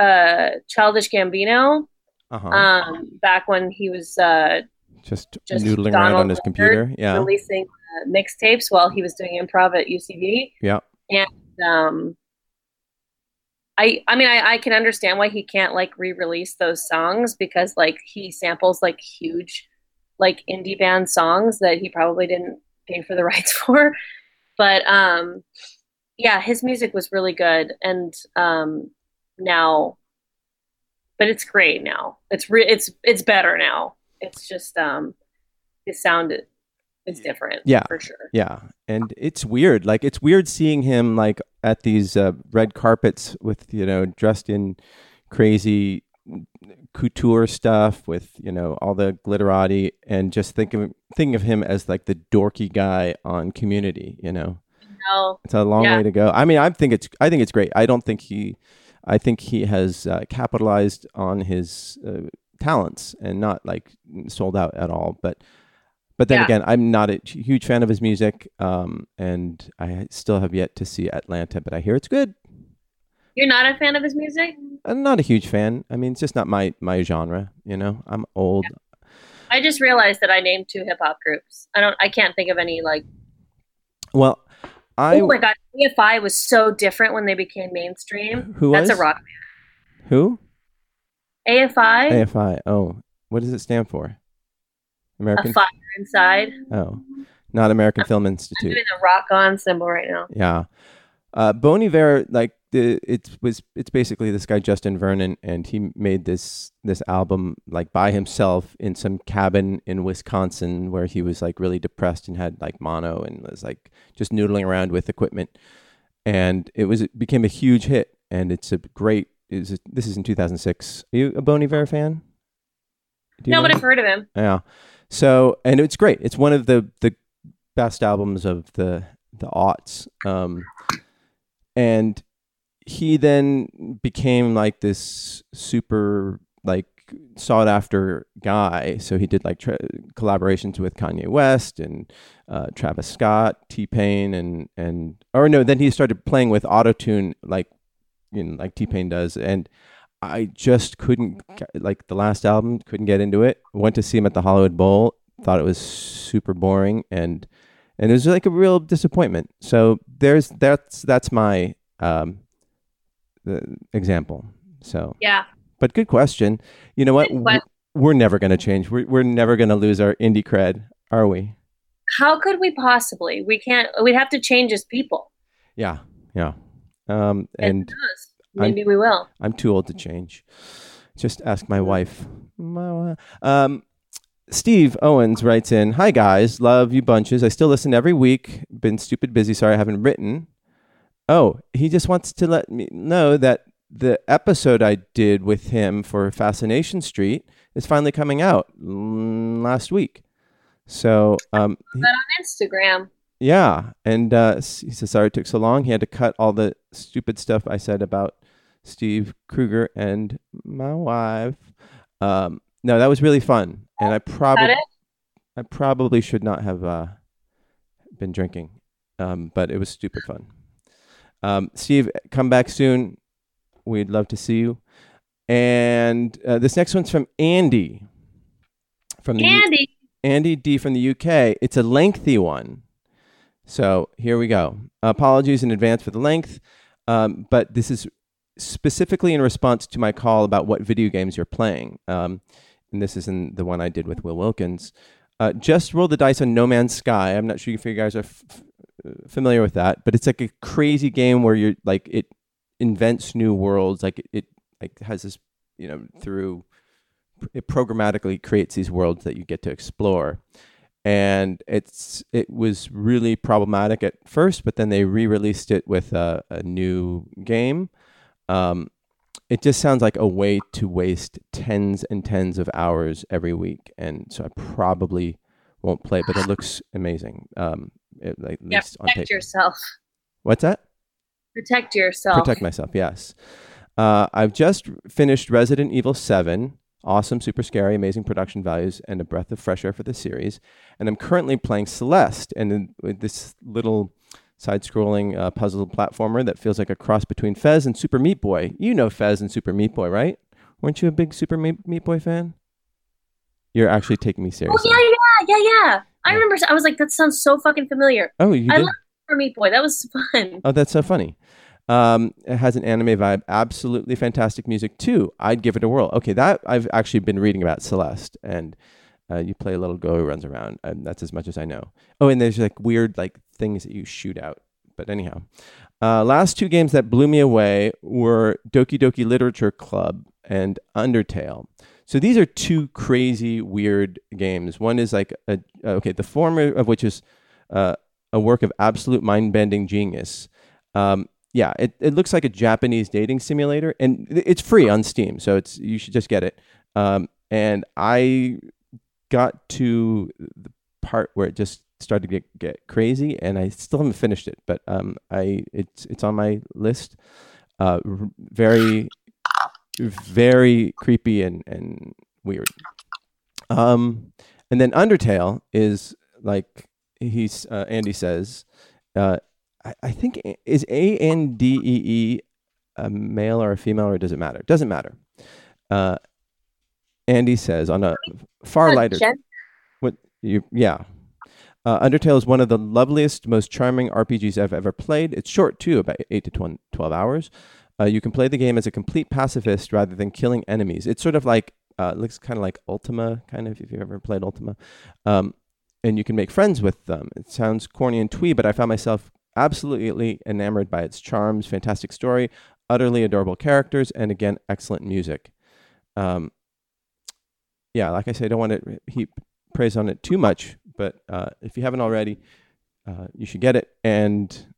uh childish gambino Uh-huh. um back when he was uh just, just noodling around on his Leonard computer. Yeah. releasing uh, mixtapes while he was doing improv at ucb Yeah. And um I I mean I, I can understand why he can't like re-release those songs because like he samples like huge like indie band songs that he probably didn't pay for the rights for. But um yeah, his music was really good and um now but it's great now. It's re- it's it's better now. It's just um his sound is different Yeah. for sure. Yeah, and it's weird. Like it's weird seeing him like at these uh, red carpets with you know dressed in crazy couture stuff with you know all the glitterati, and just think of thinking of him as like the dorky guy on Community. You know, No, it's a long Yeah. way to go. I mean, I think it's I think it's great. I don't think he, I think he has uh, capitalized on his uh, talents and not like sold out at all. But but then Yeah. again, I'm not a huge fan of his music, um, and I still have yet to see Atlanta. But I hear it's good. you're not a fan of his music? I'm not a huge fan. I mean, it's just not my my genre. You know, I'm old. I just realized that I named two hip hop groups. I don't. I can't think of any like. Well, I oh my god, AFI was so different when they became mainstream. Who That's was? a rock band. who. AFI, AFI. Oh, what does it stand for? American. a fire inside. oh, not American Film Institute. I'm doing the rock on symbol right now. Yeah. Uh, Bon Iver, like the it was it's basically this guy Justin Vernon, and he made this this album like by himself in some cabin in Wisconsin where he was like really depressed and had like mono and was like just noodling around with equipment, and it was it became a huge hit, and it's a great. Is this is in 2006? Are you a Bon Iver fan? Do you No, know but? I've heard of him. Yeah. So, and it's great. It's one of the the best albums of the the aughts. Um, and he then became like this super like sought after guy. So he did like tra- collaborations with Kanye West and uh, Travis Scott, T Pain, and and or no, then he started playing with autotune like you know like T Pain does, and I just couldn't like the last album couldn't get into it. Went to see him at the Hollywood Bowl, thought it was super boring and and it was like a real disappointment. So there's that's that's my um the example. So Yeah. but good question. You know what? We're never going to change. We're we're never going to lose our indie cred, are we? How could we possibly? We can't. We'd have to change as people. Yeah. Yeah. Um and Who knows? Maybe we will. I'm too old to change. Just ask my wife. My Um, Steve Owens writes in, "Hi guys, love you bunches. I still listen every week. Been stupid busy. Sorry I haven't written. Oh, he just wants to let me know that the episode I did with him for Fascination Street is finally coming out mm, last week. So, um, he- But on Instagram, yeah, and uh, he says sorry it took so long. He had to cut all the stupid stuff I said about Steve Kruger and my wife. Um, no, that was really fun, and I probably. I probably should not have uh, been drinking, um, but it was stupid fun. Um, Steve, come back soon. We'd love to see you. And uh, this next one's from Andy. From the U- Andy. Andy D from the UK. It's a lengthy one. So here we go. Apologies in advance for the length, um, but this is specifically in response to my call about what video games you're playing. Um, and this is in the one I did with Will Wilkins. Uh, just roll the dice on No Man's Sky. I'm not sure if you guys are f- f- familiar with that, but it's like a crazy game where you're like it invents new worlds. Like it, it like has this, you know, through it programmatically creates these worlds that you get to explore and it's it was really problematic at first but then they re-released it with a, a new game um, it just sounds like a way to waste tens and tens of hours every week and so i probably won't play but it looks amazing. Um, it, like, Yeah, protect yourself. what's that? Protect yourself. protect myself yes. Uh, i've just finished resident evil 7 awesome super scary amazing production values and a breath of fresh air for the series. And i'm currently playing celeste and this little side-scrolling uh, puzzle platformer that feels like a cross between fez and super meat boy you know fez and super meat boy right weren't you a big super meat, meat boy fan you're actually taking me Oh seriously yeah, yeah, yeah, yeah. I Yeah. remember. I was like, that sounds so fucking familiar. oh you I did love For Meat Boy, that was fun. Oh, that's so funny. Um, it has an anime vibe. Absolutely fantastic music too. I'd give it a whirl. Okay, that I've actually been reading about Celeste, and uh, you play a little girl who runs around, and that's as much as I know. Oh, and there's like weird like things that you shoot out. But anyhow, uh, last two games that blew me away were Doki Doki Literature Club and Undertale. So these are two crazy, weird games. One is like a okay, the former of which is uh, a work of absolute mind-bending genius. Um, yeah, it, it looks like a Japanese dating simulator, and it's free on Steam, so it's you should just get it. Um, and I got to the part where it just started to get, get crazy, and I still haven't finished it, but um, I it's it's on my list. Uh, very, very creepy and and weird. Um, and then Undertale is like he's uh, Andy says. Uh, I, I think is A N D E E a male or a female or does it matter? Doesn't matter. Uh, Andy says on a far lighter. Jen- What you? Yeah. Uh, Undertale is one of the loveliest, most charming RPGs I've ever played. It's short too, about eight to 20, 12 hours. Uh, you can play the game as a complete pacifist rather than killing enemies. It's sort of like uh, looks kind of like Ultima, kind of if you've ever played Ultima. Um, and you can make friends with them. It sounds corny and twee, but I found myself absolutely enamored by its charms, fantastic story, utterly adorable characters, and again, excellent music. Um, yeah, like I say, I don't want to heap praise on it too much, but uh, if you haven't already, uh, you should get it. And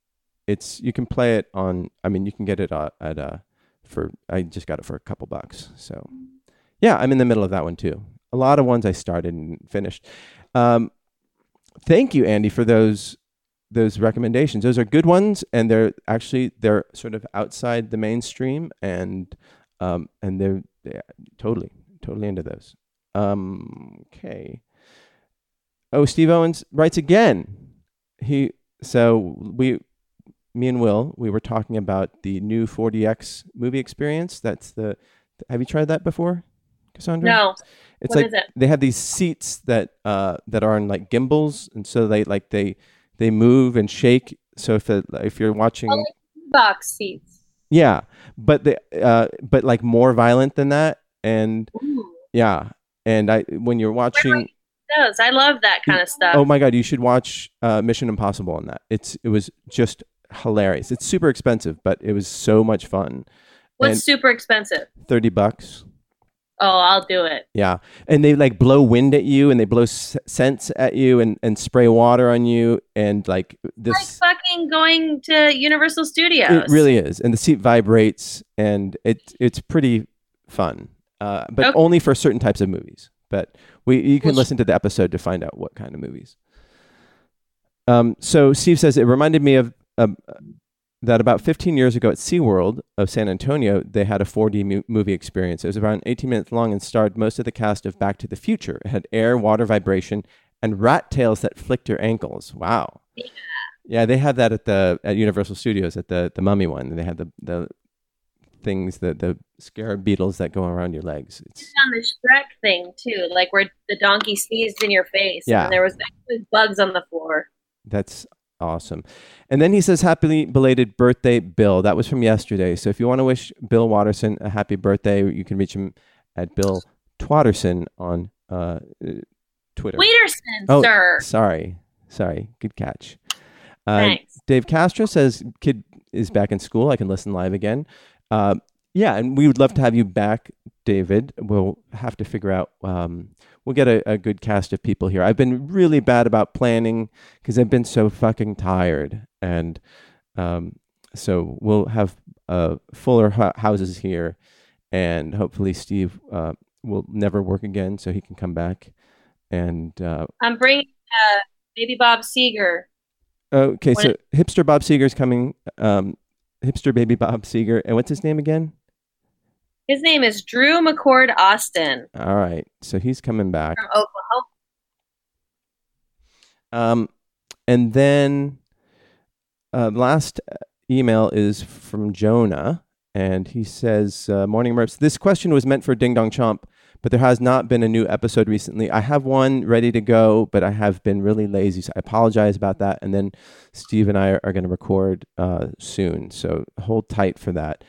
it's you can play it on. I mean, you can get it uh, at uh, for. I just got it for a couple bucks. So yeah, I'm in the middle of that one too. A lot of ones I started and finished. Um, thank you, Andy, for those those recommendations. Those are good ones, and they're actually they're sort of outside the mainstream, and um, and they're, they're totally totally into those. Um, okay. Oh, Steve Owens writes again. He so we, me and Will, we were talking about the new 4DX movie experience. That's the. Have you tried that before, Cassandra? No. It's What like is it? they have these seats that uh that are on like gimbals, and so they like they they move and shake. So if it, if you're watching, Oh, Box seats. yeah, but the uh but like more violent than that, and Ooh, yeah, and I when you're watching. those. I love that kind of stuff. Oh my god, you should watch uh, Mission Impossible on that. It's it was just hilarious. It's super expensive, but it was so much fun. What's and- super expensive? Thirty bucks. Oh, I'll do it. Yeah, and they like blow wind at you, and they blow s- scents at you, and and spray water on you, and like Like this. fucking going to Universal Studios. It really is, and the seat vibrates, and it it's pretty fun, uh, but Okay. only for certain types of movies. But we you can Well, listen to the episode to find out what kind of movies. Um, so Steve says it reminded me of um, that about 15 years ago at SeaWorld of San Antonio, they had a 4D mu- movie experience. It was around 18 minutes long and starred most of the cast of Back to the Future. It had air, water vibration, and rat tails that flicked your ankles. Wow. Yeah. Yeah, they had that at the at Universal Studios at the the Mummy one. They had the the things that the scarab beetles that go around your legs. It's on the Shrek thing too, like where the donkey sneezed in your face. Yeah. And there was bugs on the floor. That's awesome. And then he says, "Happily belated birthday, Bill. That was from yesterday. So if you want to wish Bill Watterson a happy birthday, you can reach him at Bill Twatterson on uh, uh, Twitter. Weederson, Oh, sir. Sorry. Sorry. Good catch. Uh, Thanks. Dave Castro says, Kid is back in school. I can listen live again. Uh, yeah, and we would love to have you back, David. We'll have to figure out. Um, we'll get a, a good cast of people here. I've been really bad about planning because I've been so fucking tired, and um, so we'll have uh, fuller houses here, and hopefully Steve uh, will never work again, so he can come back. And uh, I'm bringing uh, baby Bob Seeger. okay, When- so hipster Bob Seeger's coming. Um, hipster baby Bob Seeger, and what's his name again? His name is Drew McCord Austin All right, so he's coming back. from Oklahoma. Um, and then uh, last email is from Jonah, and he says, uh, "Morning, Merps. This question was meant for Ding Dong Chomp, but there has not been a new episode recently. I have one ready to go, but I have been really lazy, so I apologize about that. And then Steve and I are, are going to record uh, soon, so hold tight for that.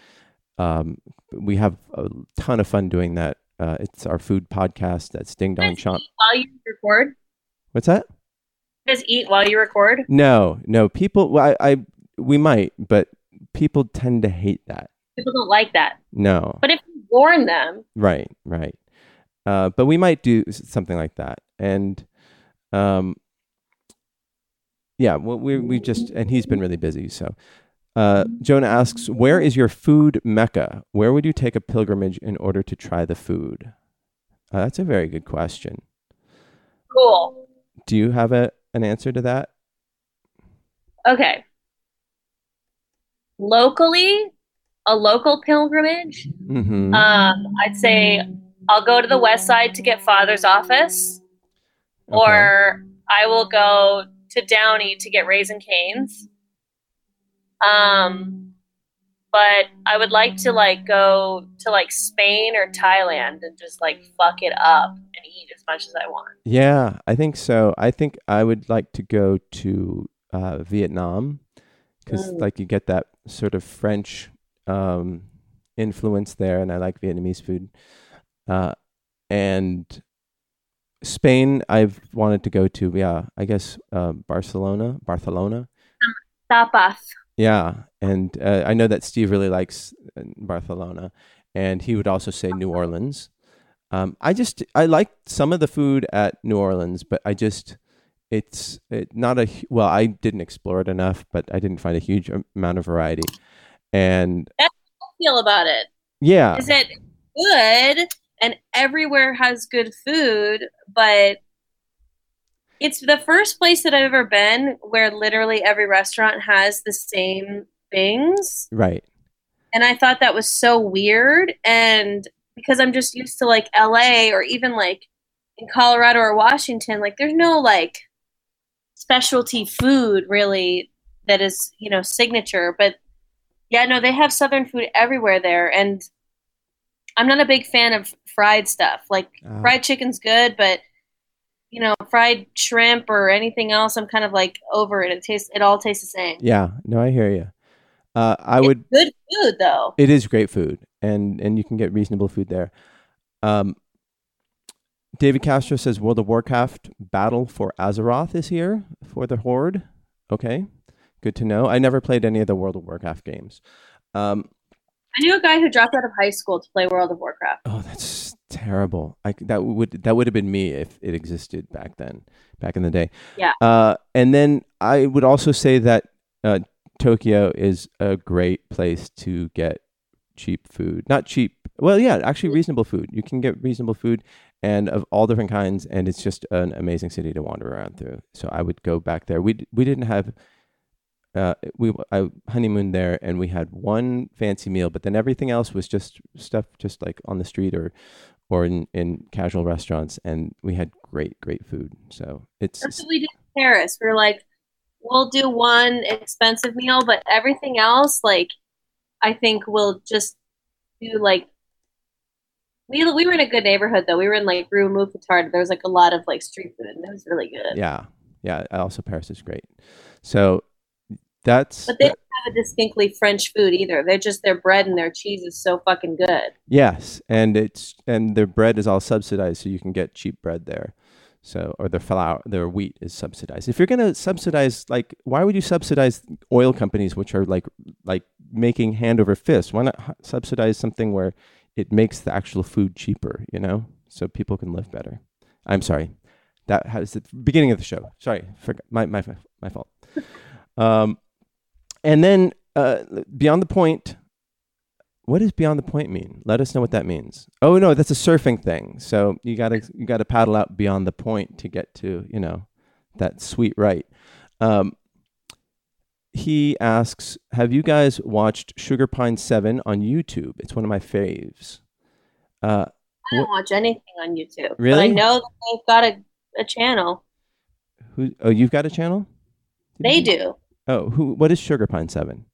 Um, we have a ton of fun doing that. Uh, it's our food podcast. That's Ding Dong Chomp. while you record. What's that? Guys eat while you record. No, no. People, well, I, I, we might, but people tend to hate that. People don't like that. No, But if you warn them, right, right. Uh, but we might do something like that, and, um, yeah. Well, we we just and he's been really busy. So, uh, Jonah asks, "Where is your food mecca? Where would you take a pilgrimage in order to try the food?" Uh, that's a very good question. cool. Do you have a an answer to that? Okay. Locally, a local pilgrimage. Mm-hmm. Um, I'd say I'll go to the west side to get father's office, Okay. or I will go to Downey to get Raising Cane's. Um, but I would like to like go to like Spain or Thailand and just like fuck it up and eat as much as I want. Yeah, I think so. I think I would like to go to uh, Vietnam because, Mm. like, you get that sort of French um, influence there, and I like Vietnamese food. Uh, and Spain, I've wanted to go to. Yeah, I guess uh, Barcelona. Barcelona. tapas. Yeah, and uh, I know that Steve really likes uh, Barcelona, and he would also say New Orleans. Um, I just I like some of the food at New Orleans, but I just it's it, not a well. I didn't explore it enough, but I didn't find a huge amount of variety. And i Feel about it. yeah, Is it good and everywhere has good food, but it's the first place that I've ever been where literally every restaurant has the same things. right. And I thought that was so weird. And because I'm just used to like LA or even like in Colorado or Washington, like there's no like specialty food really that is, you know, signature. But yeah, no, they have Southern food everywhere there. And I'm not a big fan of fried stuff. Like Uh, fried chicken's good, but you know, fried shrimp or anything else, I'm kind of like over it. It tastes, it all tastes the same. yeah, no, I hear you. Uh, I It's would. good food though. It is great food, and and you can get reasonable food there. Um, David Castro says World of Warcraft Battle for Azeroth is here for the Horde. Okay, good to know. I never played any of the World of Warcraft games. Um, I knew a guy who dropped out of high school to play World of Warcraft. oh, that's terrible. I that would that would have been me if it existed back then, back in the day. Yeah. Uh, and then I would also say that uh, Tokyo is a great place to get cheap food. Not cheap. Well, yeah, actually reasonable food. You can get reasonable food and of all different kinds, and it's just an amazing city to wander around through. So I would go back there. We we didn't have. Uh, we I honeymooned there and we had one fancy meal, but then everything else was just stuff just like on the street or or in, in casual restaurants, and we had great great food. So it's That's what we did in Paris. We're like, we'll do one expensive meal, but everything else, like, I think we'll just do like. We, we were in a good neighborhood though. We were in like Rue Mouffetard. There was like a lot of like street food, and it was really good. yeah yeah. Also Paris is great. So that's But they don't have a distinctly French food either. They're just their bread and their cheese is so fucking good. Yes, and it's and their bread is all subsidized, so you can get cheap bread there. So or their flour, their wheat is subsidized. If you're gonna subsidize, like, why would you subsidize oil companies which are like like making hand over fist? Why not subsidize something where it makes the actual food cheaper? You know, so people can live better. I'm sorry, that has the beginning of the show. Sorry, forgot my my my fault. um, and then uh, beyond the point what does beyond the point mean? Let us know what that means. Oh no, that's a surfing thing. So you gotta you gotta paddle out beyond the point to get to you know that sweet right. Um, he asks, "Have you guys watched Sugar Pine Seven on YouTube? It's one of my faves." Uh, I don't watch anything on YouTube. But I Really? know that they've got a, a channel. who? Oh, you've got a channel? They do. Oh, who? What is Sugar Pine Seven?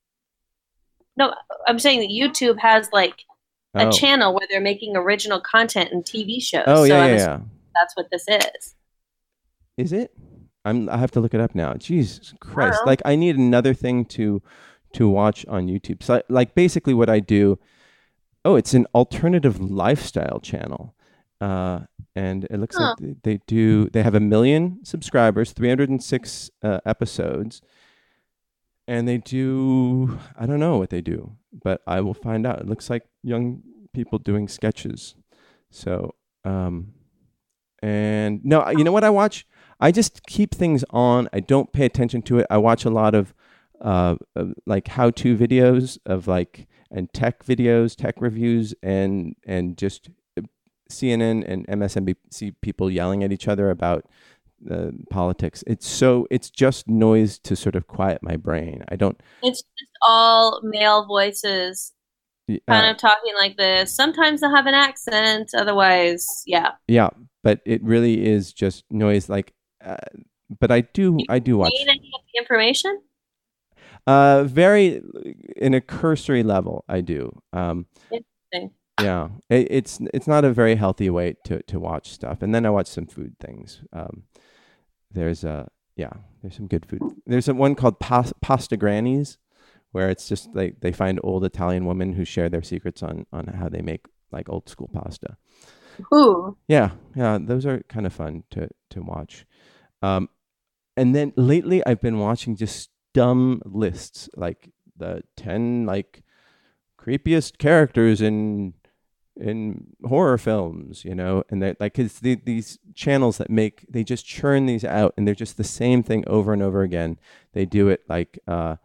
No, I'm saying that YouTube has like a oh. channel where they're making original content and TV shows. Oh yeah, I'm yeah, yeah. that's what this is. Is it? I'm. I have to look it up now. Jesus Christ! Like I need another thing to to watch on YouTube. So, like basically, what I do. Oh, it's an alternative lifestyle channel, uh, and it looks Huh. like they, do. They have a million subscribers, three hundred and six uh, episodes, and they do. I don't know what they do, but I will find out. It looks like young people doing sketches. So, um, and no, you know what I watch? I just keep things on. I don't pay attention to it. I watch a lot of uh, like how-to videos of like and tech videos, tech reviews, and and just uh, CNN and MSNBC people yelling at each other about uh, politics. It's so it's just noise to sort of quiet my brain. I don't. It's just all male voices Uh, kind of talking like this. Sometimes they'll have an accent. Otherwise, yeah. yeah, but it really is just noise. Like, uh, but I do I do watch. Need any of the information? Uh, very in a cursory level, I do. Um, Interesting. yeah, it, it's it's not a very healthy way to to watch stuff. And then I watch some food things. Um, there's a yeah, there's some good food. There's a one called Pas- Pasta Grannies, where it's just like they find old Italian women who share their secrets on on how they make like old school pasta. Ooh. Yeah, yeah, those are kind of fun to to watch. Um, and then lately, I've been watching just dumb lists, like the ten like creepiest characters in in horror films, you know, and they like it's the, these channels that make they just churn these out, and they're just the same thing over and over again. They do it like uh,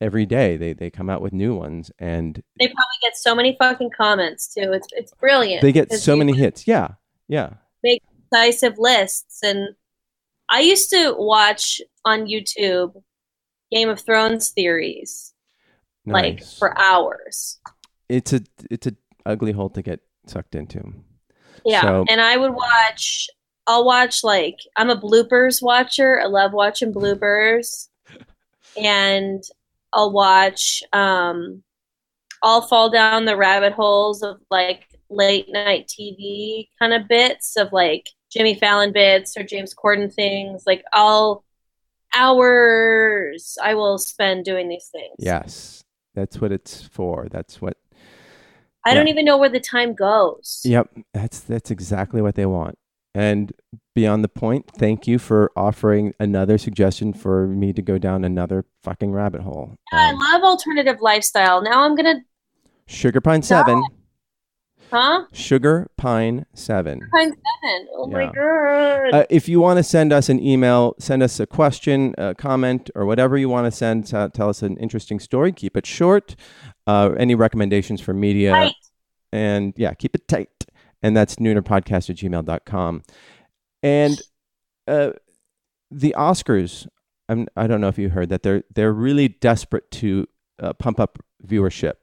every day. They they come out with new ones, and They probably get so many fucking comments too. It's it's brilliant. they get so many hits. Yeah, yeah. decisive lists and I used to watch on YouTube Game of Thrones theories like for hours. it's a it's a ugly hole to get sucked into. Yeah, So- and I would watch. I'll watch like I'm a bloopers watcher. I love watching bloopers, and I'll watch. um I'll fall down the rabbit holes of like late night TV kind of bits of like Jimmy Fallon bits or James Corden things. Like I'll hours I will spend doing these things. Yes, that's what it's for. That's what. I don't even know where the time goes. Yep, that's that's exactly what they want. And beyond the point, thank you for offering another suggestion for me to go down another fucking rabbit hole. I Um, love alternative lifestyle. Now I'm gonna, Sugar Pine Seven. Huh? Sugar Pine Seven. Pine seven. Oh my god. Uh, if you want to send us an email, send us a question, a comment, or whatever you want to send. To tell us an interesting story. Keep it short. Uh, any recommendations for media? Tight. And yeah, keep it tight. And that's noonerpodcast at gmail.com. And uh, the Oscars, I'm, I don't know if you heard that they're they're really desperate to uh, pump up viewership.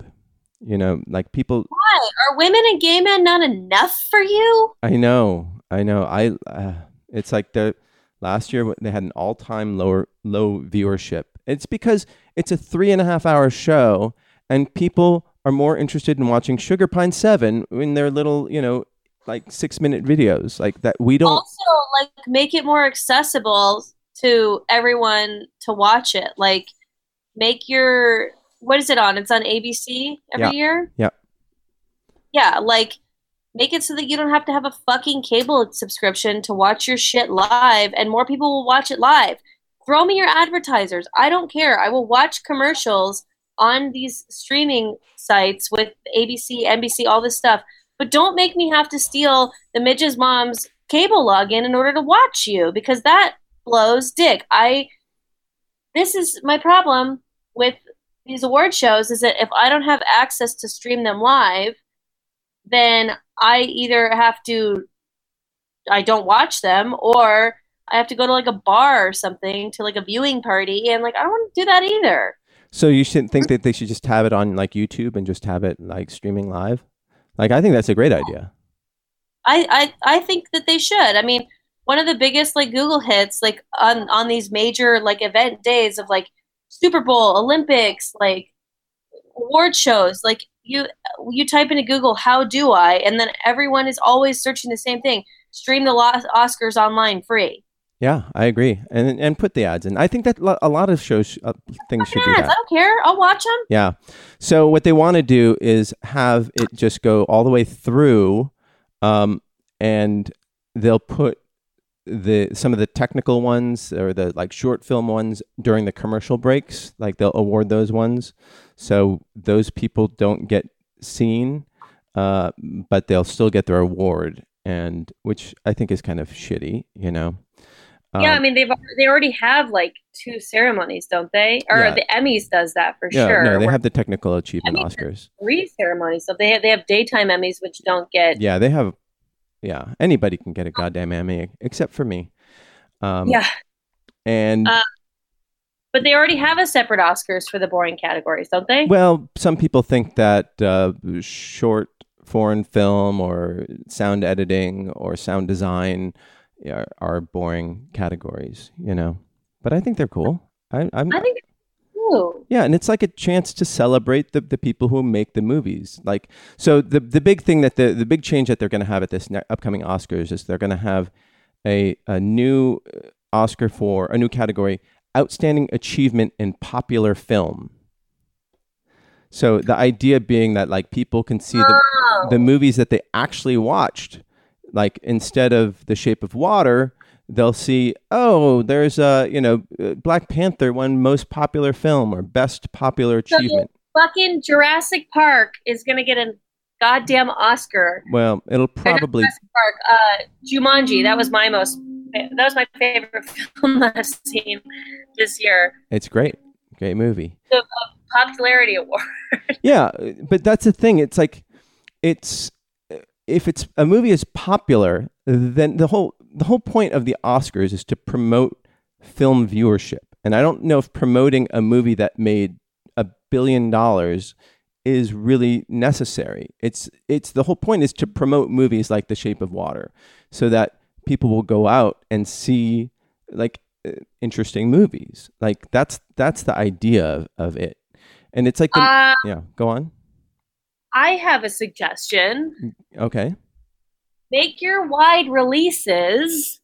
You know, like people Why are women and gay men not enough for you? I know, I know. I uh, it's like the last year they had an all-time lower low viewership. It's because it's a three and a half hour show, and people are more interested in watching Sugar Pine Seven in their little, you know, like six minute videos like that. We don't. Also, like make it more accessible to everyone to watch it. Like make your what is it on? It's on ABC every Yeah. year. Yeah. Yeah, like make it so that you don't have to have a fucking cable subscription to watch your shit live, and more people will watch it live. Throw me your advertisers. I don't care. I will watch commercials on these streaming sites with ABC, NBC, all this stuff. But don't make me have to steal the Midge's mom's cable login in order to watch you because that blows dick. I this is my problem with these award shows is that if I don't have access to stream them live, then I either have to I don't watch them or I have to go to like a bar or something to like a viewing party and like I don't want to do that either. So you shouldn't think that they should just have it on like YouTube and just have it like streaming live. Like I think that's a great idea. I, I I think that they should. I mean, one of the biggest like Google hits like on on these major like event days of like Super Bowl, Olympics, like award shows, like you you type into Google how do I and then everyone is always searching the same thing. Stream the Oscars online free. Yeah, I agree, and and put the ads in. I think that a lot of shows uh, things should do Ads, that. I don't care. I'll watch them. Yeah. So what they want to do is have it just go all the way through, um, and they'll put the some of the technical ones or the like short film ones during the commercial breaks. Like they'll award those ones, so those people don't get seen, uh, but they'll still get their award, and which I think is kind of shitty, you know. yeah, I Um, mean they've they already have like two ceremonies, don't they? Or Yeah. the Emmys does that for yeah, sure. no, they have the technical achievement mean, Oscars. three ceremonies. So they have, they have daytime Emmys which don't get Yeah, they have. Yeah, anybody can get a goddamn Emmy except for me. Um, yeah. and Uh, But they already have a separate Oscars for the boring categories, don't they? well, some people think that uh, short foreign film or sound editing or sound design are, are boring categories, you know. But I think they're cool. I, I'm I think Yeah, and it's like a chance to celebrate the, the people who make the movies. Like, so the the big thing that the the big change that they're going to have at this ne- upcoming Oscars is they're going to have a a new uh, Oscar for a new category, outstanding achievement in popular film. So the idea being that like people can see the Oh. the movies that they actually watched, like instead of The Shape of Water, they'll see, oh, there's a you know uh, Black Panther won most popular film or best popular achievement. Fucking Jurassic Park is gonna get a goddamn Oscar. Well, it'll probably Jurassic Park. Uh, Jumanji. That was my most. That was my favorite film I've seen this year. it's great, great movie. The uh, popularity award. Yeah, but that's the thing. It's like it's if it's a movie is popular, then the whole the whole point of the Oscars is to promote film viewership. And I don't know if promoting a movie that made a billion dollars is really necessary. It's it's the whole point is to promote movies like The Shape of Water so that people will go out and see like uh, interesting movies. Like that's that's the idea of, of it. And it's like the, Uh, yeah, go on. I have a suggestion. Okay. Make your wide releases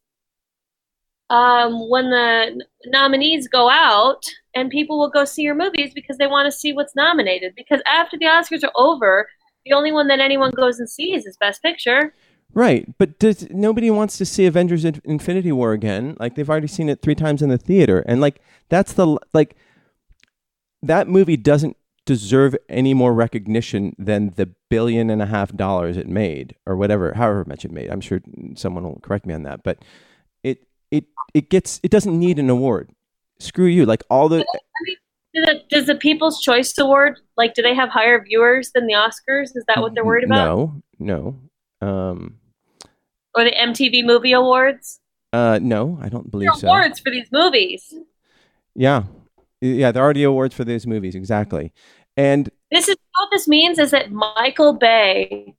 um, when the nominees go out, and people will go see your movies because they want to see what's nominated. Because after the Oscars are over, the only one that anyone goes and sees is Best Picture. Right, but does nobody wants to see Avengers: In- Infinity War again? Like they've already seen it three times in the theater, and like that's the like that movie doesn't deserve any more recognition than the billion and a half dollars it made, or whatever, however much it made. I'm sure someone will correct me on that, but it it it gets it doesn't need an award. Screw you! Like all the Do the, does the People's Choice Award like? Do they have higher viewers than the Oscars? Is that what they're worried about? No, no, um, Or the MTV Movie Awards? uh, no, I don't There believe so. awards for these movies. Yeah, yeah, there are already awards for these movies exactly, and This is what this means is that Michael Bay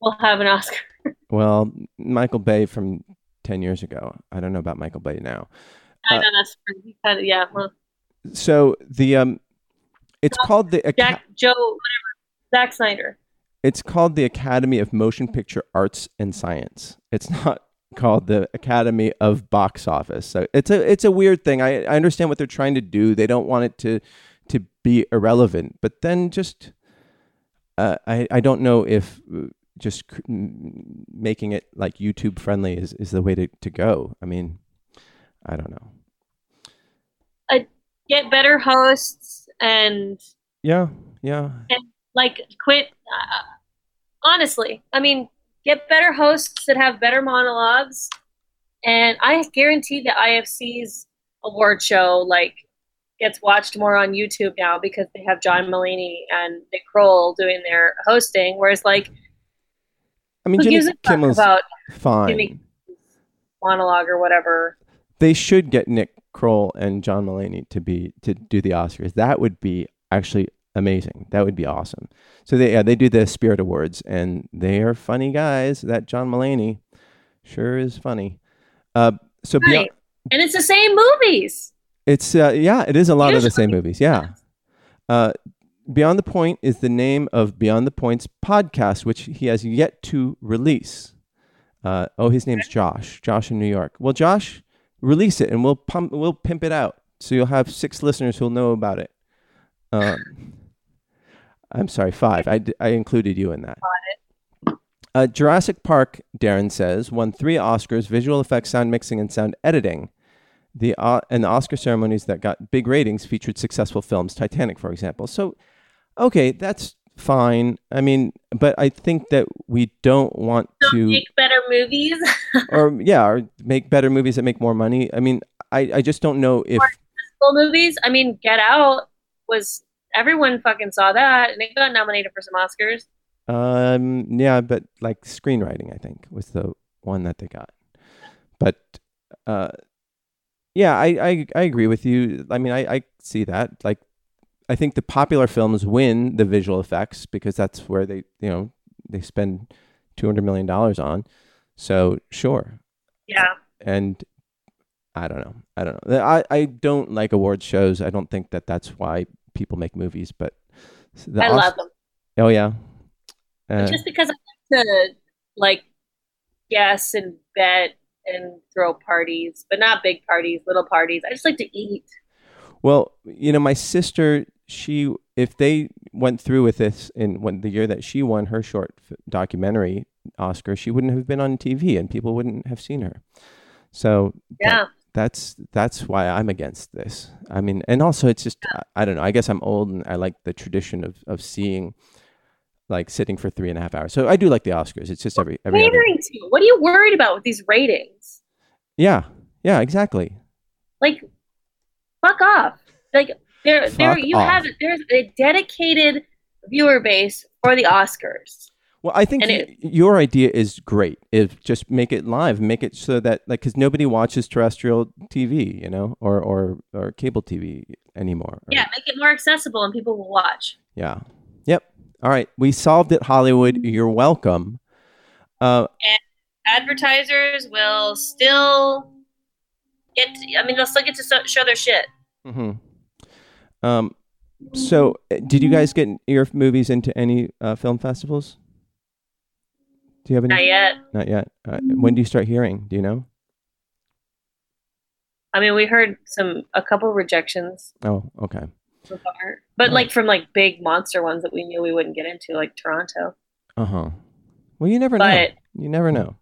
will have an Oscar. Well, Michael Bay from 10 years ago. I don't know about Michael Bay now. I Uh, that's he kind of yeah. Well, So the um it's called the Aca- Jack Joe whatever Zack Snyder. it's called the Academy of Motion Picture Arts and Science. It's not called the Academy of Box Office. So it's a it's a weird thing. I, I understand what they're trying to do. They don't want it to to be irrelevant, but then just uh, I I don't know if uh, just cr- making it like YouTube friendly is, is the way to, to go. I mean, I don't know. Get better hosts and Yeah, yeah. And like quit. Uh, honestly, I mean, get better hosts that have better monologues, and I guarantee the IFC's award show like gets watched more on YouTube now because they have John Mulaney and Nick Kroll doing their hosting. Whereas, like, I mean, Jimmy Kimmel's about fine. Jimmy- monologue or whatever? They should get Nick Kroll and John Mulaney to be to do the Oscars. That would be actually amazing. That would be awesome. So they yeah, they do the Spirit Awards, and they are funny guys. That John Mulaney sure is funny. Uh, so beyond, And it's the same movies. It's uh, yeah, it is a lot of the same movies. Yeah. Uh, Beyond the Point is the name of Beyond the Point's podcast, which he has yet to release. Uh, oh, his name's Josh. Josh in New York. Well, Josh, release it, and we'll pump, we'll pimp it out. So you'll have six listeners who'll know about it. Um, I'm sorry, five. I, I included you in that. Uh, Jurassic Park, Darren says, won three Oscars: visual effects, sound mixing, and sound editing. The uh, and the Oscar ceremonies that got big ratings featured successful films, Titanic, for example. So, okay, that's fine. I mean, but I think that we don't want So to, make better movies. or yeah, or make better movies that make more money. I mean, I, I just don't know if movies. I mean, Get Out was everyone fucking saw that, and it got nominated for some Oscars. Um, yeah, but like screenwriting, I think was the one that they got. But uh, yeah, I, I I agree with you. I mean, I I see that. Like, I think the popular films win the visual effects because that's where they you know they spend two hundred million dollars on. So sure, Yeah. and I don't know. I don't know. I I don't like awards shows. I don't think that that's why people make movies. But I love them. Oh yeah. Uh, just because I like to like guess and bet and throw parties, but not big parties, little parties. I just like to eat. Well, you know, my sister, she, if they went through with this in when the year that she won her short f- documentary Oscar, she wouldn't have been on TV and people wouldn't have seen her. So that- Yeah. that's that's why I'm against this. I mean, and also it's just I, I don't know. I guess I'm old and I like the tradition of of seeing like sitting for three and a half hours. So I do like the Oscars. It's just every every other- to. What are you worried about with these ratings? yeah yeah exactly. Like, fuck off. Like there, there you off. have it. There's a dedicated viewer base for the Oscars. Well, I think y- your idea is great. If just make it live, make it so that like because nobody watches terrestrial TV, you know, or or or cable TV anymore. or- Yeah, make it more accessible and people will watch. Yeah. All right. We solved it, Hollywood. You're welcome. Uh, Advertisers will still get. I mean, they'll still get to show their shit. hmm Um. So, uh, did you guys get your movies into any uh, film festivals? Do you have any? Not yet. Not yet. Uh, when do you start hearing? Do you know? I mean, we heard some a couple rejections Oh, okay. So far, but Oh. like from like big monster ones that we knew we wouldn't get into, like Toronto. Uh huh. Well, you never know. You never know.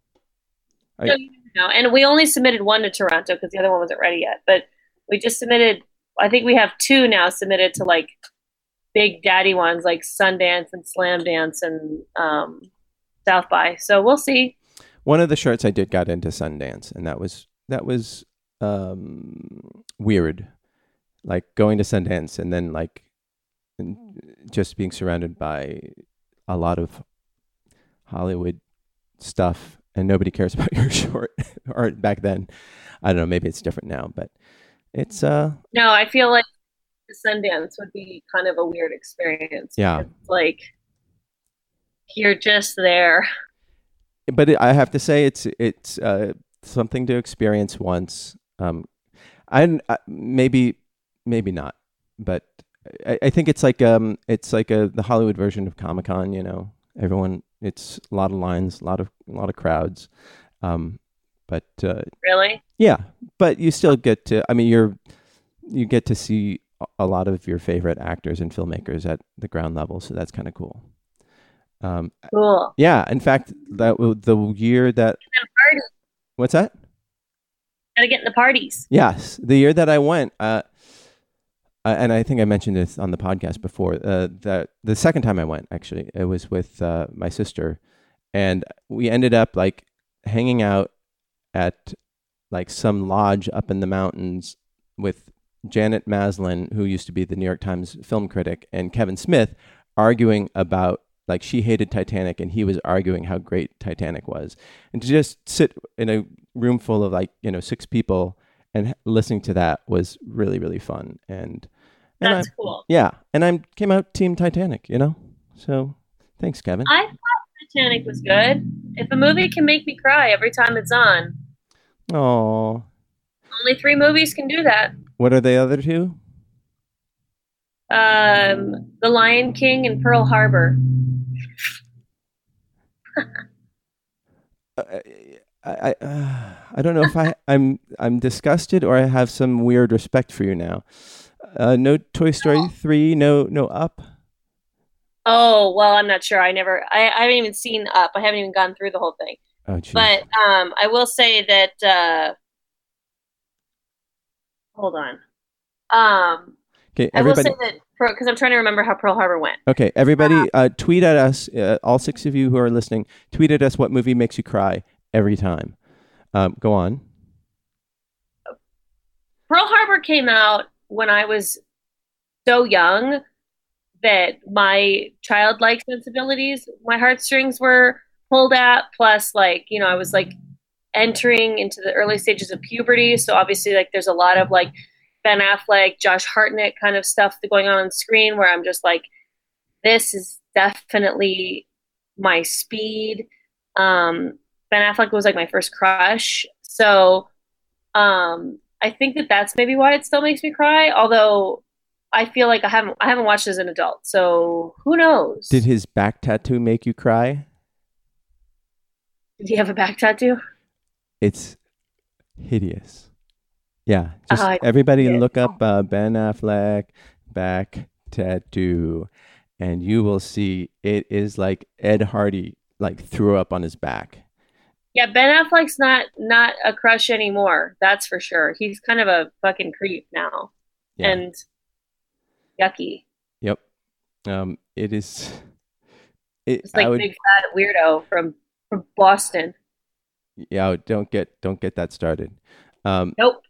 I- No, you never know. and we only submitted one to Toronto because the other one wasn't ready yet. But we just submitted. I think we have two now submitted to like big daddy ones like Sundance and Slamdance and um, South by. So we'll see. One of the shorts I did got into Sundance, and that was that was um, weird. Like going to Sundance and then like just being surrounded by a lot of Hollywood stuff, and nobody cares about your short. or back then, I don't know. Maybe it's different now, but it's uh No, I feel like Sundance would be kind of a weird experience. Yeah. Like you're just there. but it, I have to say it's it's uh, something to experience once. Um, I, I maybe maybe not, but I, I think it's like um it's like a the Hollywood version of Comic Con. You know, everyone it's a lot of lines, a lot of a lot of crowds. Um, but uh, Really? yeah, but you still get to. I mean, you're you get to see a- lot of your favorite actors and filmmakers at the ground level, so that's kind of cool. Um, Cool. yeah, in fact, that the year that what's that? Gotta get in the parties. Yes, the year that I went, uh, uh, and I think I mentioned this on the podcast before. Uh, that the second time I went, actually, it was with uh, my sister, and we ended up like hanging out at like some lodge up in the mountains with Janet Maslin, who used to be the New York Times film critic, and Kevin Smith, arguing about like she hated Titanic and he was arguing how great Titanic was, and to just sit in a room full of like you know six people and listening to that was really really fun and and I, That's cool. yeah and I came out team Titanic you know so thanks Kevin I thought Titanic was good. If a movie can make me cry every time it's on, oh only three movies can do that. what are the other two Um, The Lion King and Pearl Harbor. uh, I I, uh, I don't know if I I'm I'm disgusted or I have some weird respect for you now. Uh, no Toy Story three, no no Up. Oh well, I'm not sure. I never. I, I haven't even seen Up. I haven't even gone through the whole thing. Oh, geez. But um, I will say that. Uh, hold on. Um, okay, I will everybody. say that because I'm trying to remember how Pearl Harbor went. Okay, everybody, uh, tweet at us. Uh, all six of you who are listening, tweet at us what movie makes you cry every time. Um, go on. Pearl Harbor came out when I was so young that my childlike sensibilities, my heartstrings were pulled at. Plus, like, you know, I was like entering into the early stages of puberty. So obviously, like, there's a lot of like Ben Affleck, Josh Hartnett kind of stuff going on on screen where I'm just like, this is definitely my speed. Um, Ben Affleck was like my first crush. So, um, I think that that's maybe why it still makes me cry. Although I feel like I haven't I haven't watched as an adult, so who knows? Did his back tattoo make you cry? Did he have a back tattoo? It's hideous. Yeah, just I everybody look up uh, Ben Affleck back tattoo, and you will see it is like Ed Hardy like threw up on his back. Yeah, Ben Affleck's not not a crush anymore. That's for sure. He's kind of a fucking creep now, Yeah. and yucky. Yep. Um, it is. It, It's like would, big fat weirdo from from Boston. yeah. Don't get don't get that started. Um, Nope.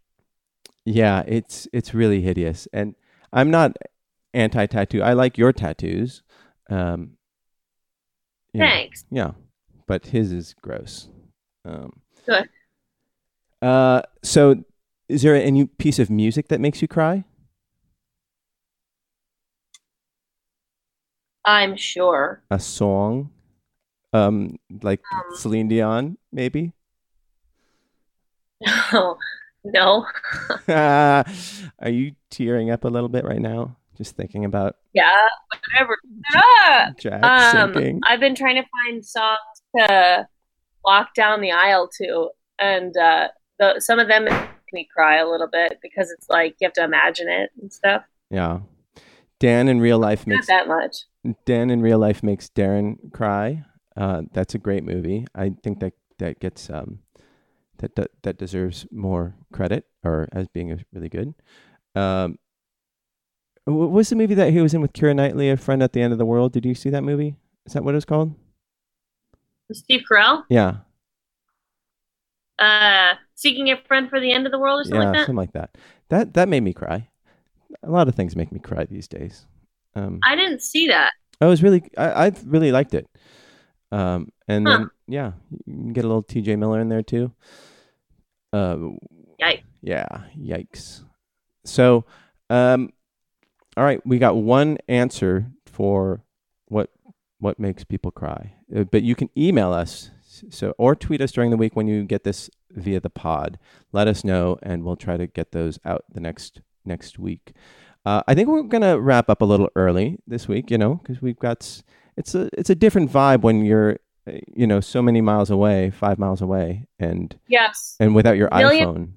yeah, it's it's really hideous, and I'm not anti-tattoo. I like your tattoos. Um, you know, Thanks. Yeah, but his is gross. Um, Good. Uh, so is there any piece of music that makes you cry? I'm sure. A song, um, like Um, Celine Dion, maybe? No, no. Are you tearing up a little bit right now? Just thinking about Yeah, whatever. Jack Um. I've been trying to find songs to walk down the aisle to, and uh, the, some of them make me cry a little bit because it's like you have to imagine it and stuff. Yeah. Dan in real life Not makes that much. Dan in real life makes Darren cry. Uh, that's a great movie. I think that that gets um, that, that that deserves more credit or as being a, really good. Um, what was the movie that he was in with Keira Knightley, A Friend at the End of the World? Did you see that movie? Is that what it was called? Steve Carell, Yeah, uh, seeking a friend for the end of the world or something yeah, like that. something like that. That that made me cry. A lot of things make me cry these days. Um, I didn't see that. I was really, I, I really liked it. Um, and Huh. then yeah, you can get a little T.J. Miller in there too. Uh, Yikes. yeah, yikes. So, um, all right, we got one answer for what what makes people cry, Uh, but you can email us so or tweet us during the week when you get this via the pod. Let us know, and we'll try to get those out the next next week. Uh, I think we're gonna wrap up a little early this week, you know, because we've got it's a it's a different vibe when you're uh, you know so many miles away, five miles away, and Yes, and without your Million- iPhone.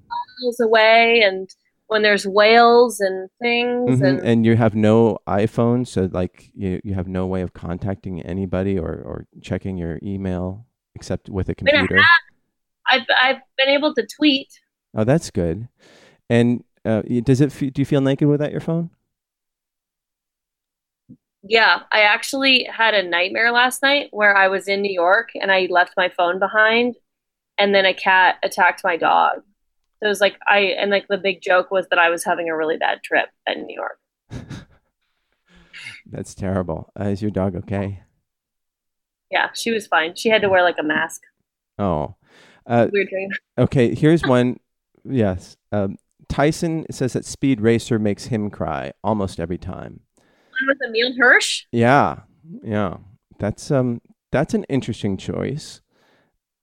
miles away, and when there's whales and things, Mhm, and And you have no iPhone, so like you you have no way of contacting anybody or or checking your email except with a mean, I computer. I've I've been able to tweet. Oh, that's good. And uh, does it? Do you feel naked without your phone? Yeah, I actually had a nightmare last night where I was in New York and I left my phone behind, and then a cat attacked my dog. So it was like I and like the big joke was that I was having a really bad trip in New York. That's terrible. Uh, is your dog okay? Yeah, she was fine. She had to wear like a mask. Oh, uh, Weird dream. okay. Here's one. Yes, um, Tyson says that Speed Racer makes him cry almost every time. One with Emile Hirsch. Yeah, yeah. That's um that's an interesting choice.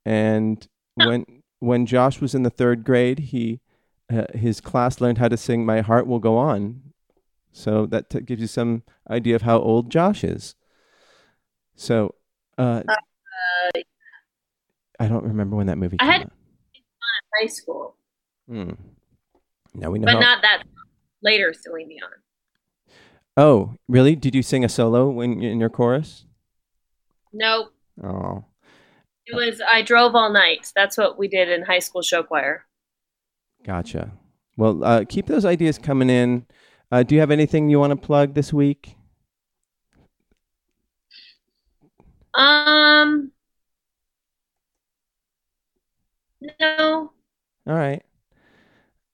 And when when Josh was in the third grade, he uh, his class learned how to sing "My Heart Will Go On." So that t- gives you some idea of how old Josh is. So uh, I don't remember when that movie I came had- out. High school, Hmm. Now we know. but how- not that later Celine Dion. oh, really? Did you sing a solo when in your chorus? Nope. Oh, It was I drove all night. That's what we did in high school show choir. Gotcha. Well, uh, keep those ideas coming in. Uh, do you have anything you want to plug this week? Um, no. All right.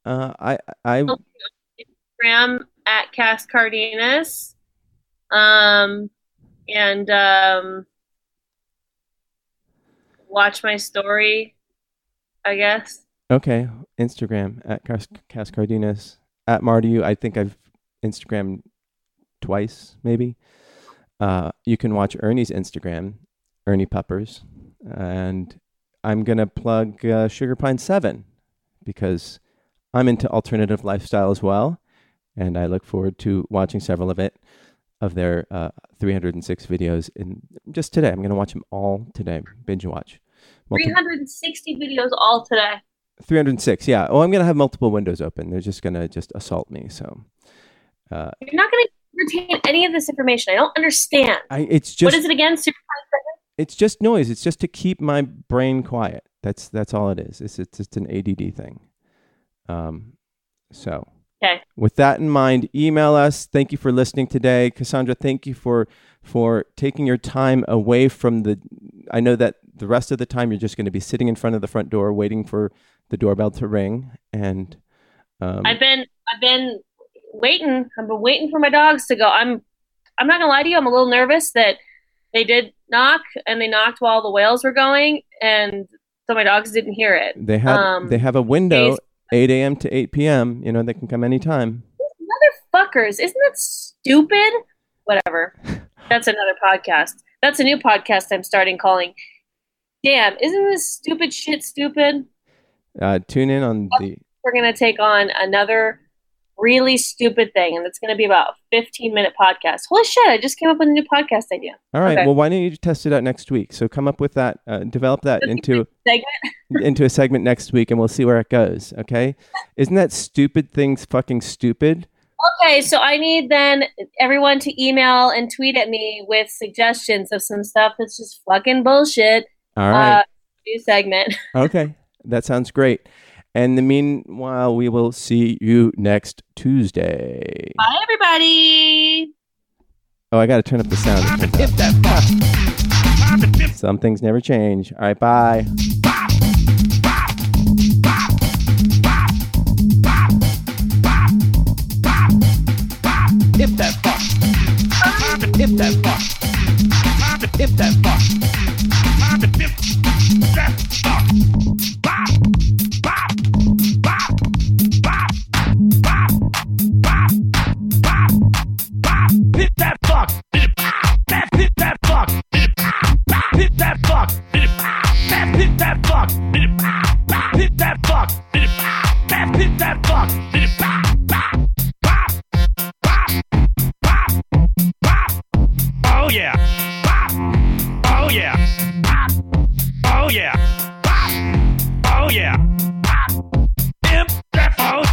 Uh, I I Instagram at Cass Cardenas. Um, and um, watch my story. I guess. okay. Instagram at Cas, Cardenas at Marty. I think I've Instagram twice, maybe. Uh, you can watch Ernie's Instagram, Ernie Puppers, and I'm gonna plug uh, Sugar Pine Seven because I'm into alternative lifestyle as well, and I look forward to watching several of it of their uh, 306 videos. In just today, I'm gonna watch them all today. Binge watch. Multi- 360 videos all today. 306 yeah oh i'm gonna have multiple windows open they're just gonna just assault me so uh You're not going to retain any of this information. I don't understand. i it's just is it again? Super it's just noise it's just to keep my brain quiet That's that's all it is. It's it's, it's an ADD thing. Um, so Okay. with that in mind, email us. Thank you for listening today, Cassandra. Thank you for for taking your time away from the. I know that the rest of the time you're just going to be sitting in front of the front door waiting for the doorbell to ring, and um, I've been I've been waiting. I've been waiting for my dogs to go. I'm I'm not gonna lie to you. I'm a little nervous that they did knock and they knocked while the whales were going, and so my dogs didn't hear it. they have um, they have a window, 8 a.m. to 8 p.m. You know they can come anytime. Motherfuckers, isn't that stupid? Whatever. That's another podcast. That's a new podcast I'm starting calling. Damn, isn't this stupid shit stupid? Uh, tune in on the We're gonna take on another really stupid thing, and it's gonna be about a 15 minute podcast. Holy shit! I just came up with a new podcast idea. All right. Okay. Well, why don't you test it out next week? So come up with that, uh, develop that That's into Segment. into a segment next week, and we'll see where it goes. Okay? Isn't that stupid things fucking stupid? Okay, so I need then everyone to email and tweet at me with suggestions of some stuff that's just fucking bullshit. All right. Uh, new segment. okay. That sounds great. And in the meanwhile, we will see you next Tuesday. Bye, everybody. Oh, I got to turn up the sound. Hit that fuck. Some things never change. All right. Bye. Hit that fuck. Hit that fuck. Hit that Hit that fuck. Bap, Hit that fuck. Hit that fuck. Bap, Hit that. Hit that fuck. Bap, Hit that fuck. Bop. Bop. Bop. Bop. Oh yeah. Bop. Oh yeah. Bop. Oh yeah. Oh yeah. Oh, Bop. Oh, Imp that phone.